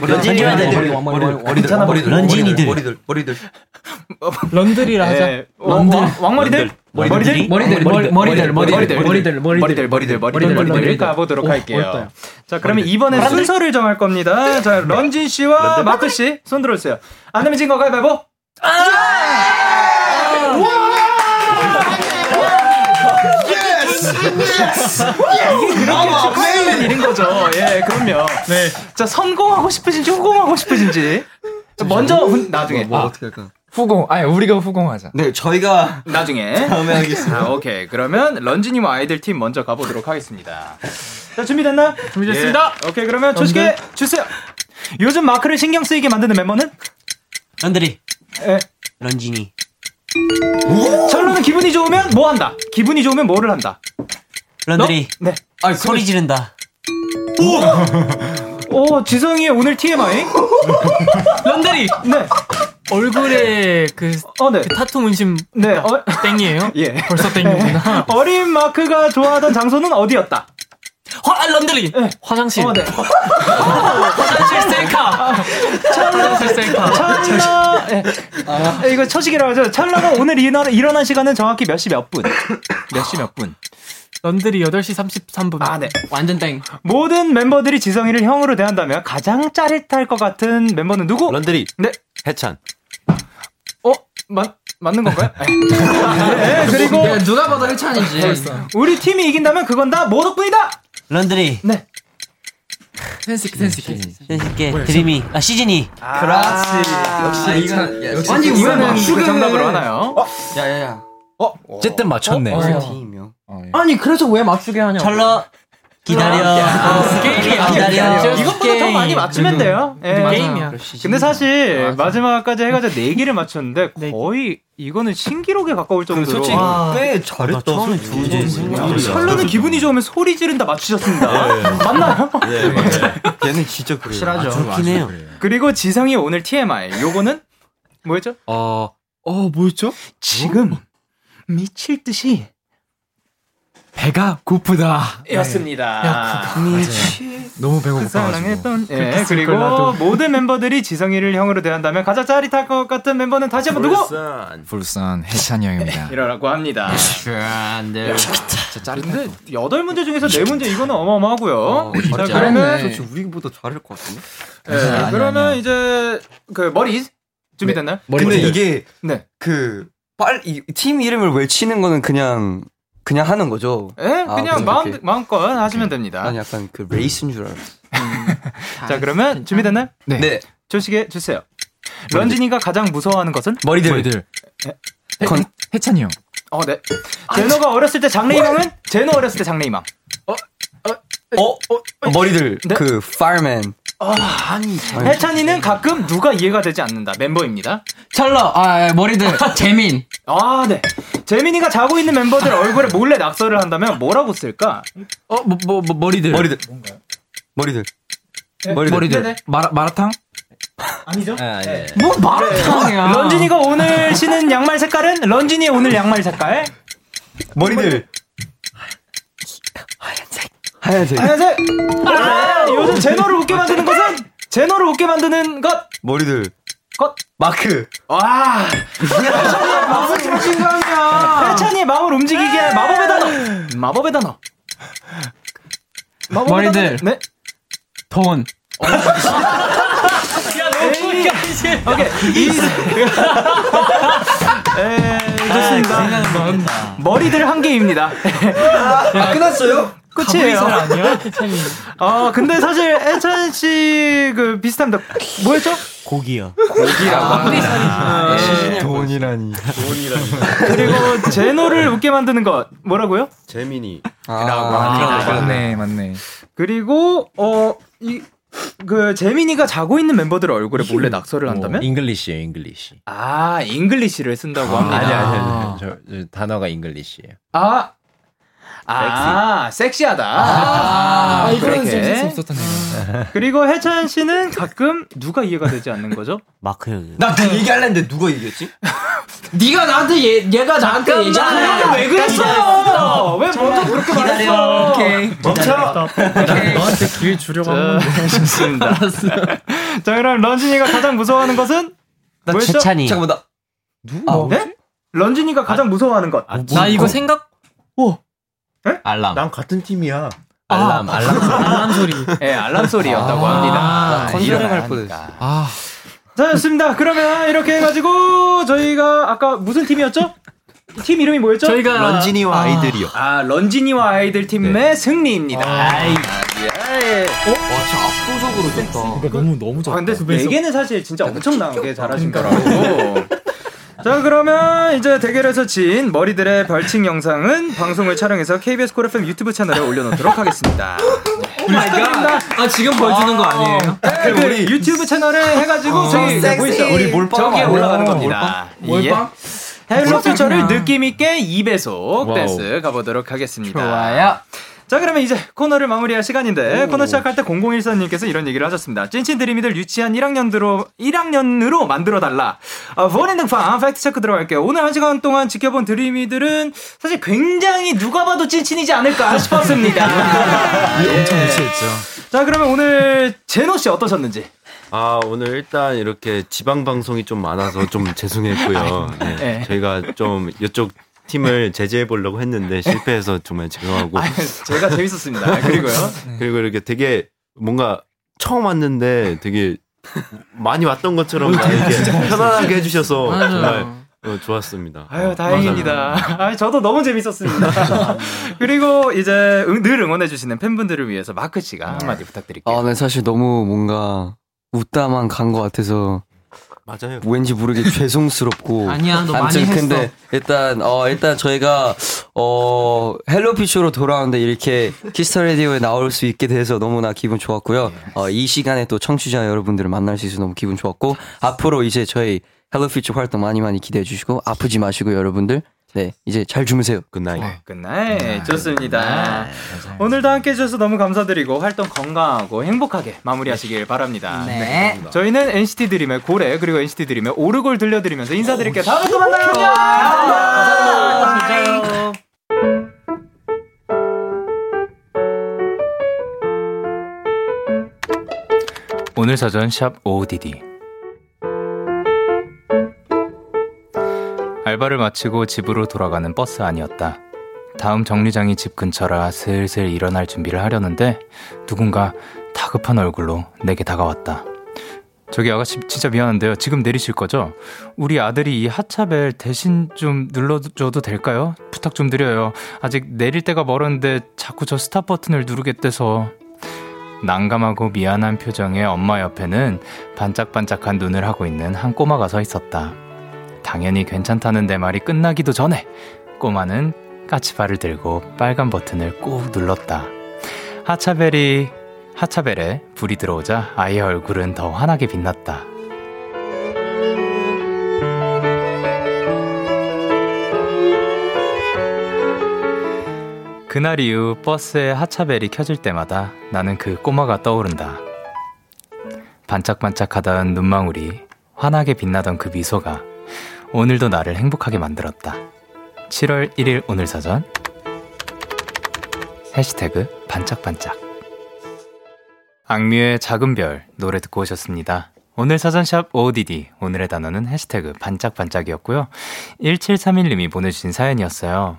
런쥔이와 아이들. 괜찮아. 머리들. 런쥔이들. 머리들. 머리들. 런들이라 하자. 예. 왕- 왕머리들? 머리들? 머리들, 머리들, 머리들, 머리들, 머리들, 머리들, 머리들, 머리들, 머리들, 머리들, 머리들 가보도록 할게요. 자, 그러면 이번엔 순서를 정할 겁니다. 자, 런쥔 씨와 마크 씨, 손 들어주세요. 안 되면 진거 가위바위보? 이 그렇게 축하하는 일인 거죠. 예, 그럼요. 네. 자, 성공하고 싶으신지 후공하고 싶으신지. 먼저, 훈- 나중에. 뭐 아, 어떻게 할까? 후공. 아니, 우리가 후공하자. 네, 저희가 나중에. 다음에 하겠습니다. 아, 오케이. 그러면 런쥔이와 아이들 팀 먼저 가보도록 하겠습니다. 자, 준비됐나? 준비됐습니다. 예. 오케이, 그러면 조식에 주세요. 요즘 마크를 신경 쓰이게 만드는 멤버는? 런들이. 예. 런진이. 철로는 기분이 좋으면 뭐 한다? 기분이 좋으면 뭐를 한다? 런들이. 네. 소리 지른다. 오, 지성이의 오늘 TMI? 런들이 네. 얼굴에 그, 어, 네. 그 타투 문신 네. 어, 땡이에요? 예. 벌써 땡이구나. 어린 마크가 좋아하던 장소는 어디였다? 화, 런들이 네. 화장실. 어, 네. 화장실 셀카. 화장실 셀카. 찰나, 예. 아, 이거 초식이라고 하죠. 찰나가 오늘 일어난 시간은 정확히 몇 시 몇 분? 몇 시 몇 분? 런들이 8시 33분. 아, 네. 완전 땡. 모든 멤버들이 지성이를 형으로 대한다면 가장 짜릿할 것 같은 멤버는 누구? 런드리. 네. 해찬. 어? 맞, 맞는 건가요? 네, 그리고 야, 누가 봐도 해찬이지. 우리 팀이 이긴다면 그건 다뭐 덕분이다! 런들이. 네. 센스 있게, 센스 있게. 센스 있게. 드림이. 아, 시즌이. 그렇지. 역시 이거 아니, 이거는 그 정답으로 하나요? 야야야. 어쨌든 맞췄네. 팀이요. 아니, 그래서 왜 맞추게 하냐? 철러. 기다려. 게임이야. 기다려. 이것보다 더 많이 맞추면 돼요. 예. 게임이야. 근데 사실 마지막까지 해가지고 4개를 맞췄는데 네. 거의 이거는 신기록에 가까울 정도로 솔직히 와. 꽤 잘했다. 처음에 솔직히. 철로는 기분이 좋으면 소리 지른다 맞추셨습니다. 맞나요? 예, 얘는 진짜 그래요. 확실하죠. 좋긴 해요. 그리고 지성이 오늘 TMI 요거는 뭐였죠? 어, 어, 뭐였죠? 지금 미칠 듯이 배가 고프다. 였습니다. 너무 그 배고파가지고. 사랑했던 예, 그랬을 그리고. 모든 멤버들이 지성이를 형으로 대한다면 가장 짜릿할 것 같은 멤버는 다시 한번 누구? 불산 해찬이 형입니다. 이라고 합니다. 안 돼. 진짜 짜릿해. 근데 여덟 문제 중에서 네 문제 이거는 어마어마하고요. 자 잘했네. 그러면 솔직히 우리보다 잘할 것 같은데. 예, 아니야, 그러면 아니야. 이제 그 머리 준비됐나요? 근데 이게 네. 그 빨리 팀 이름을 외치는 거는 그냥 그냥 하는 거죠. 예, 아, 그냥 마음 이렇게. 마음껏 하시면 됩니다. 난 약간 그 레이스인 줄 알았어. 자 그러면 준비됐나요? 네. 네. 초시계 주세요. 런쥔이가 가장 무서워하는 것은? 머리들. 머리들. 해, 건 해찬이 형. 어, 네. 제노가 어렸을 때 장래희망은? 제노 어렸을 때 장래희망. 어, 머리들. 그 fireman. 아니, 해찬이는 가끔 누가 이해가 되지 않는다. 멤버입니다. 찰러, 아, 머리들, 재민. 아, 네. 재민이가 자고 있는 멤버들 얼굴에 몰래 낙서를 한다면 뭐라고 쓸까? 어, 뭐, 뭐, 뭐 머리들. 머리들. 머리들. 머리들. 머리들. 네네. 마라 마라탕? 아니죠? 아, 예. 뭐 마라탕이야. 런진이가 오늘 신은 양말 색깔은? 런진이의 오늘 양말 색깔? 머리들. 하얀색. 하얀색! 아, 요즘 제노를 웃게 만드는 것은? 제노를 웃게 만드는 것! 머리들. 것! 마크. 와! 무슨 자신감이야! 해찬이의 마음을 움직이게 할 마법의 단어! 마법의 단어! 마법의 머리들. 단어. 네. 돈. 야, 너무 이제. 오케이. 이. 에, 좋습니다. 머리들 한 개입니다. 아, 끝났어요? 끝이에요. 아니야? 해찬이. 아, 근데 사실 해찬 씨그 비슷합니다. 뭐였죠? 고기요. 고기라고 합니다. 예. 돈이라니. 그리고 제노를 웃게 만드는 것 뭐라고요? 재민이. 라고 아, 합니다. 맞네, 맞네. 그리고 어이 그 재민이가 자고 있는 멤버들 얼굴에 몰래 낙서를 한다면? English예요, English. 아, English를 쓴다고 합니다. 아니 아니 아니. 저, 저 단어가 English예요. 아, 아, 섹시 하다. 아, 이거는 좀 그렇게. 없었던 얘기. 그리고 해찬 씨는 가끔 누가 이해가 되지 않는 거죠? 마크 형. 나 그 얘기할랬는데 누가 얘기했지? 네가 나한테 얘, 얘가 나한테 얘기하네. 왜 그랬어요? 왜 먼저 그렇게 말했어? 오케이. 멈춰. 너한테 기회 주려고 한 자, 건데. 좋습니다. 자, 그럼 런쥔이가 가장 무서워하는 것은 뭐였죠? 해찬이. 잠깐만 나. 아, 네? 런쥔이가 가장 무서워하는 것. 나 이거 생각 알람. 난 같은 팀이야. 알람, 알람. 알람 소리. 예, 알람 소리였다고 합니다. 컨설팅 할 일어나니까. 뻔했어. 아, 자, 좋습니다. 그러면 이렇게 해가지고 저희가 아까 무슨 팀이었죠? 팀 이름이 뭐였죠? 저희가 런진이와 아, 이들이요 아, 런쥔이와 아이들 팀의 승리입니다. 아이, 예. 와, 진짜 압도적으로 좋다. 너무 너무 아, 좋다. 근데 네 개는 사실 진짜 엄청나게 잘하신 거라고. 자, 그러면 이제 대결에서 진 머리들의 벌칙 영상은 방송을 촬영해서 KBS Cool FM 유튜브 채널에 올려놓도록 하겠습니다. 축하드립니다. 아, 지금 보여주는 거 아니에요? 네, 그 유튜브 채널에 해가지고 저기 섹시. 보이시죠? 우리 몰빵 저기에? 올라가는 겁니다. 몰빵? Hello Future를 느낌 있게 2배속 wow. 댄스 가보도록 하겠습니다. 좋아요. 자 그러면 이제 코너를 마무리할 시간인데 코너 시작할 때 0014님께서 이런 얘기를 하셨습니다. 찐친 드림이들 유치한 1학년으로 1학년으로 만들어 달라. 아, 본인 등판 팩트 체크 들어갈게요. 오늘 한 시간 동안 지켜본 드림이들은 사실 굉장히 누가 봐도 찐친이지 않을까 싶었습니다. 엄청 무시했죠. 자 그러면 오늘 제노 씨 어떠셨는지? 아 오늘 일단 이렇게 지방 방송이 좀 많아서 좀 죄송했고요. 네, 네. 저희가 좀 이쪽 팀을 제재해 보려고 했는데 실패해서 정말 죄송하고 아, 제가 재밌었습니다. 그리고요. 그리고 이렇게 되게 뭔가 처음 왔는데 되게 많이 왔던 것처럼 이렇게 편안하게 해주셔서 맞아요. 정말 어, 좋았습니다. 아유 다행입니다. 아 저도 너무 재밌었습니다. 그리고 이제 응- 늘 응원해주시는 팬분들을 위해서 마크 씨가 한마디 부탁드릴게요. 아, 네, 사실 너무 뭔가 웃다만 간 것 같아서 맞아요. 왠지 모르게 죄송스럽고. 아니야, 너 많이 아무튼 했어. 근데 일단 어 일단 저희가 어 Hello Future로 돌아오는데 이렇게 Kiss the Radio에 나올 수 있게 돼서 너무나 기분 좋았고요. 어 이 시간에 또 청취자 여러분들을 만날 수 있어서 너무 기분 좋았고 앞으로 이제 저희 Hello Future 활동 많이 많이 기대해 주시고 아프지 마시고 여러분들 네 이제 잘 주무세요. Good night. Good night 네, 좋습니다. 오늘도 함께 해주셔서 너무 감사드리고 활동 건강하고 행복하게 마무리하시길 바랍니다. 네. 저희는 NCT 드림의 고래 그리고 NCT 드림의 오르골 들려드리면서 인사드릴게요. 다음에 또 만나요. 안녕. 오늘 사전 샵 ODD 알바를 마치고 집으로 돌아가는 버스 안이었다. 다음 정류장이 집 근처라 슬슬 일어날 준비를 하려는데 누군가 다급한 얼굴로 내게 다가왔다. 저기 아가씨 진짜 미안한데요. 지금 내리실 거죠? 우리 아들이 이 하차벨 대신 좀 눌러줘도 될까요? 부탁 좀 드려요. 아직 내릴 때가 멀었는데 자꾸 저 스탑 버튼을 누르겠대서 난감하고 미안한 표정의 엄마 옆에는 반짝반짝한 눈을 하고 있는 한 꼬마가 서 있었다. 당연히 괜찮다는 내 말이 끝나기도 전에 꼬마는 까치발을 들고 빨간 버튼을 꾹 눌렀다. 하차벨이 하차벨에 불이 들어오자 아이의 얼굴은 더 환하게 빛났다. 그날 이후 버스에 하차벨이 켜질 때마다 나는 그 꼬마가 떠오른다. 반짝반짝하던 눈망울이 환하게 빛나던 그 미소가 오늘도 나를 행복하게 만들었다. 7월 1일 오늘 사전 해시태그 반짝반짝 악뮤의 작은 별 노래 듣고 오셨습니다. 오늘 사전샵 ODD 오늘의 단어는 해시태그 반짝반짝이었고요. 1731님이 보내주신 사연이었어요.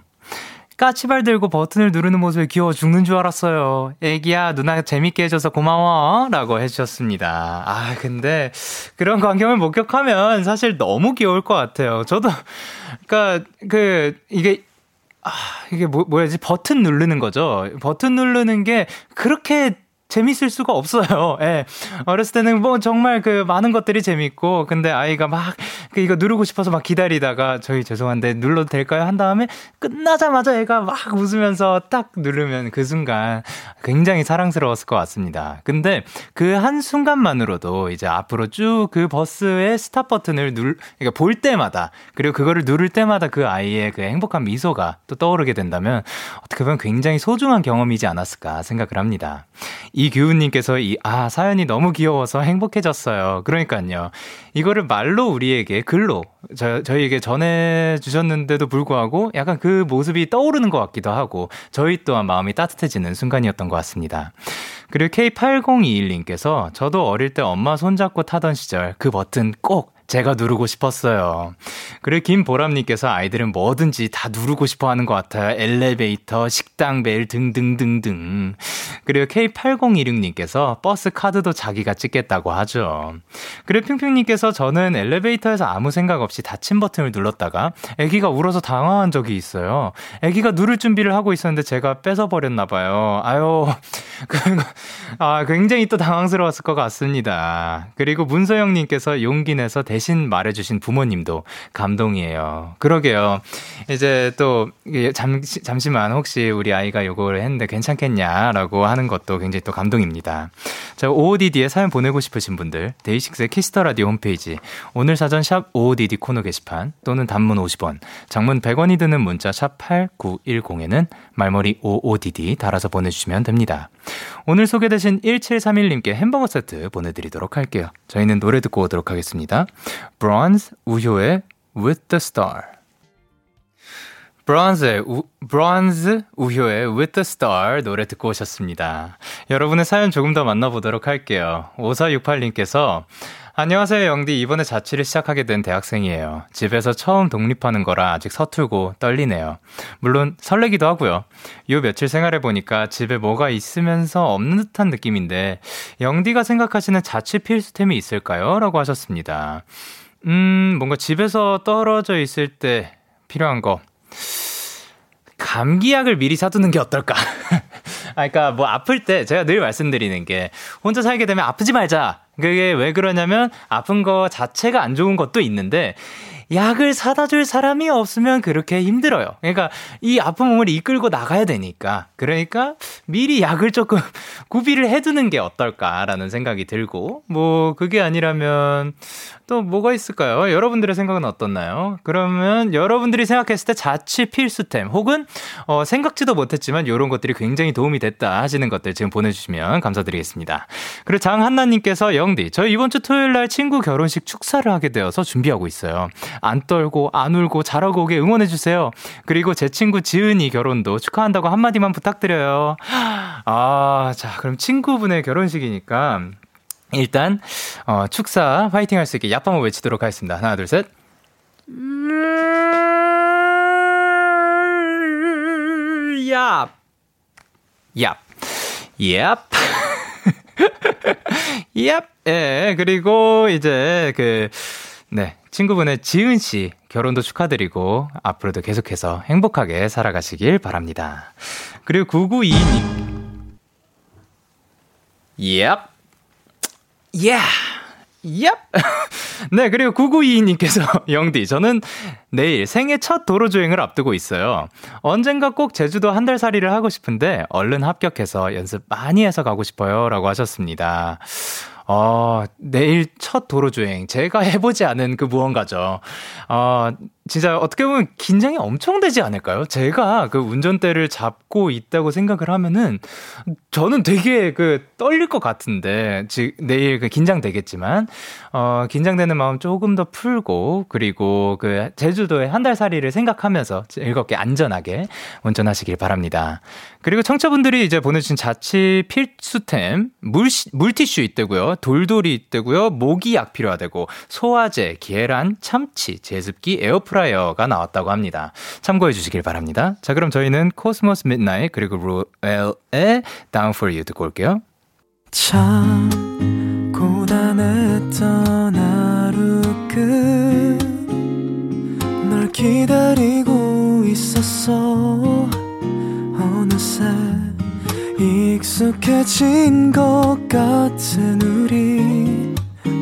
까치발 들고 버튼을 누르는 모습에 귀여워 죽는 줄 알았어요. 애기야, 누나 재밌게 해줘서 고마워. 라고 해주셨습니다. 아, 근데 그런 광경을 목격하면 사실 너무 귀여울 것 같아요. 저도, 그니까, 그, 이게, 아, 이게 뭐, 뭐야지? 버튼 누르는 거죠. 버튼 누르는 게 그렇게 재밌을 수가 없어요. 예. 어렸을 때는 뭐 정말 그 많은 것들이 재밌고, 근데 아이가 막 그 이거 누르고 싶어서 막 기다리다가 저희 죄송한데 눌러도 될까요? 한 다음에 끝나자마자 애가 막 웃으면서 딱 누르면 그 순간 굉장히 사랑스러웠을 것 같습니다. 근데 그 한 순간만으로도 이제 앞으로 쭉 그 버스의 스탑 버튼을 눌, 그러니까 볼 때마다 그리고 그거를 누를 때마다 그 아이의 그 행복한 미소가 또 떠오르게 된다면 어떻게 보면 굉장히 소중한 경험이지 않았을까 생각을 합니다. 이규훈님께서 이, 아, 사연이 너무 귀여워서 행복해졌어요. 그러니까요. 이거를 말로 우리에게 글로 저, 저희에게 전해주셨는데도 불구하고 약간 그 모습이 떠오르는 것 같기도 하고 저희 또한 마음이 따뜻해지는 순간이었던 것 같습니다. 그리고 K8021님께서 저도 어릴 때 엄마 손잡고 타던 시절 그 버튼 꼭 제가 누르고 싶었어요. 그리고 김보람님께서 아이들은 뭐든지 다 누르고 싶어 하는 것 같아요. 엘리베이터, 식당 벨 등등등등. 그리고 K8016님께서 버스 카드도 자기가 찍겠다고 하죠. 그리고 핑핑님께서 저는 엘리베이터에서 아무 생각 없이 닫힌 버튼을 눌렀다가 아기가 울어서 당황한 적이 있어요. 아기가 누를 준비를 하고 있었는데 제가 뺏어버렸나봐요. 아유, 아, 굉장히 또 당황스러웠을 것 같습니다. 그리고 문서영님께서 용기 내서 대신 말해주신 부모님도 감동이에요. 그러게요. 이제 또, 잠시, 잠시만 혹시 우리 아이가 요거를 했는데 괜찮겠냐라고 하는 것도 굉장히 또 감동입니다. 자, OODD에 사연 보내고 싶으신 분들, 데이식스의 Kiss the Radio 홈페이지, 오늘 사전 샵 OODD 코너 게시판, 또는 단문 50원, 장문 100원이 드는 문자 샵 8910에는 말머리 OODD 달아서 보내주시면 됩니다. 오늘 소개되신 1731님께 햄버거 세트 보내드리도록 할게요. 저희는 노래 듣고 오도록 하겠습니다. 브론즈 우효의 With the Star. 브론즈의 우, 브론즈 우효의 With the Star 노래 듣고 오셨습니다. 여러분의 사연 조금 더 만나보도록 할게요. 5468님께서 안녕하세요, 영디. 이번에 자취를 시작하게 된 대학생이에요. 집에서 처음 독립하는 거라 아직 서툴고 떨리네요. 물론 설레기도 하고요. 요 며칠 생활해보니까 집에 뭐가 있으면서 없는 듯한 느낌인데, 영디가 생각하시는 자취 필수템이 있을까요? 라고 하셨습니다. 음, 뭔가 집에서 떨어져 있을 때 필요한 거. 감기약을 미리 사두는 게 어떨까? 아, 그러니까 뭐 아플 때 제가 늘 말씀드리는 게 혼자 살게 되면 아프지 말자. 그게 왜 그러냐면 아픈 거 자체가 안 좋은 것도 있는데 약을 사다 줄 사람이 없으면 그렇게 힘들어요. 그러니까 이 아픈 몸을 이끌고 나가야 되니까. 그러니까 미리 약을 조금 구비를 해두는 게 어떨까라는 생각이 들고, 뭐, 그게 아니라면 또 뭐가 있을까요? 여러분들의 생각은 어떻나요? 그러면 여러분들이 생각했을 때 자취 필수템 혹은 어, 생각지도 못했지만 이런 것들이 굉장히 도움이 됐다 하시는 것들 지금 보내주시면 감사드리겠습니다. 그리고 장한나님께서 영디, 저희 이번 주 토요일 날 친구 결혼식 축사를 하게 되어서 준비하고 있어요. 안 떨고 안 울고 잘하고 오게 응원해 주세요. 그리고 제 친구 지은이 결혼도 축하한다고 한마디만 부탁드려요. 아, 자, 그럼 친구분의 결혼식이니까 일단 어, 축사 파이팅 할 수 있게 얍 한번 외치도록 하겠습니다. 하나, 둘, 셋. 얍. 얍. 얍. 얍. 예, 그리고 이제 그, 네, 친구분의 지은 씨 결혼도 축하드리고 앞으로도 계속해서 행복하게 살아가시길 바랍니다. 그리고 9922님. Yep. Yeah. Yep. 네, 그리고 9922님께서 영디, 저는 내일 생애 첫 도로 주행을 앞두고 있어요. 언젠가 꼭 제주도 한 달 살이를 하고 싶은데 얼른 합격해서 연습 많이 해서 가고 싶어요. 라고 하셨습니다. 어, 내일 첫 도로 주행. 제가 해보지 않은 그 무언가죠. 어, 진짜 어떻게 보면 긴장이 엄청 되지 않을까요? 제가 그 운전대를 잡고 있다고 생각을 하면은 저는 되게 그 떨릴 것 같은데, 즉, 내일 그 긴장되겠지만, 어, 긴장되는 마음 조금 더 풀고, 그리고 그 제주도의 한 달 살이를 생각하면서 즐겁게 안전하게 운전하시길 바랍니다. 그리고 청취자분들이 이제 보내주신 자취 필수템, 물, 물티슈 있다고요. 돌돌이 있다고요. 모기약 필요하다고. 소화제, 계란, 참치, 제습기, 에어프라이어가 나왔다고 합니다. 참고해 주시길 바랍니다. 자, 그럼 저희는 Cosmo's Midnight 그리고 루엘의 Down for You 듣고 올게요. 참 고단했던 하루 끝널 기다리고 있었어 어느새 익숙해진 것 같은 우리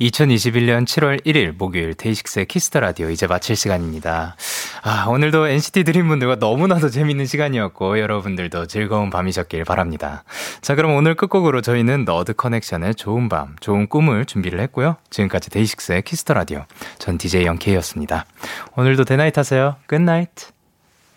2021년 7월 1일 목요일 데이식스의 Kiss the Radio 이제 마칠 시간입니다. 아, 오늘도 NCT 드림분들과 너무나도 재밌는 시간이었고 여러분들도 즐거운 밤이셨길 바랍니다. 자, 그럼 오늘 끝곡으로 저희는 너드 커넥션의 좋은 밤, 좋은 꿈을 준비를 했고요. 지금까지 데이식스의 Kiss the Radio. 전 DJ 영케이였습니다. 오늘도 데나잇 하세요. Good night.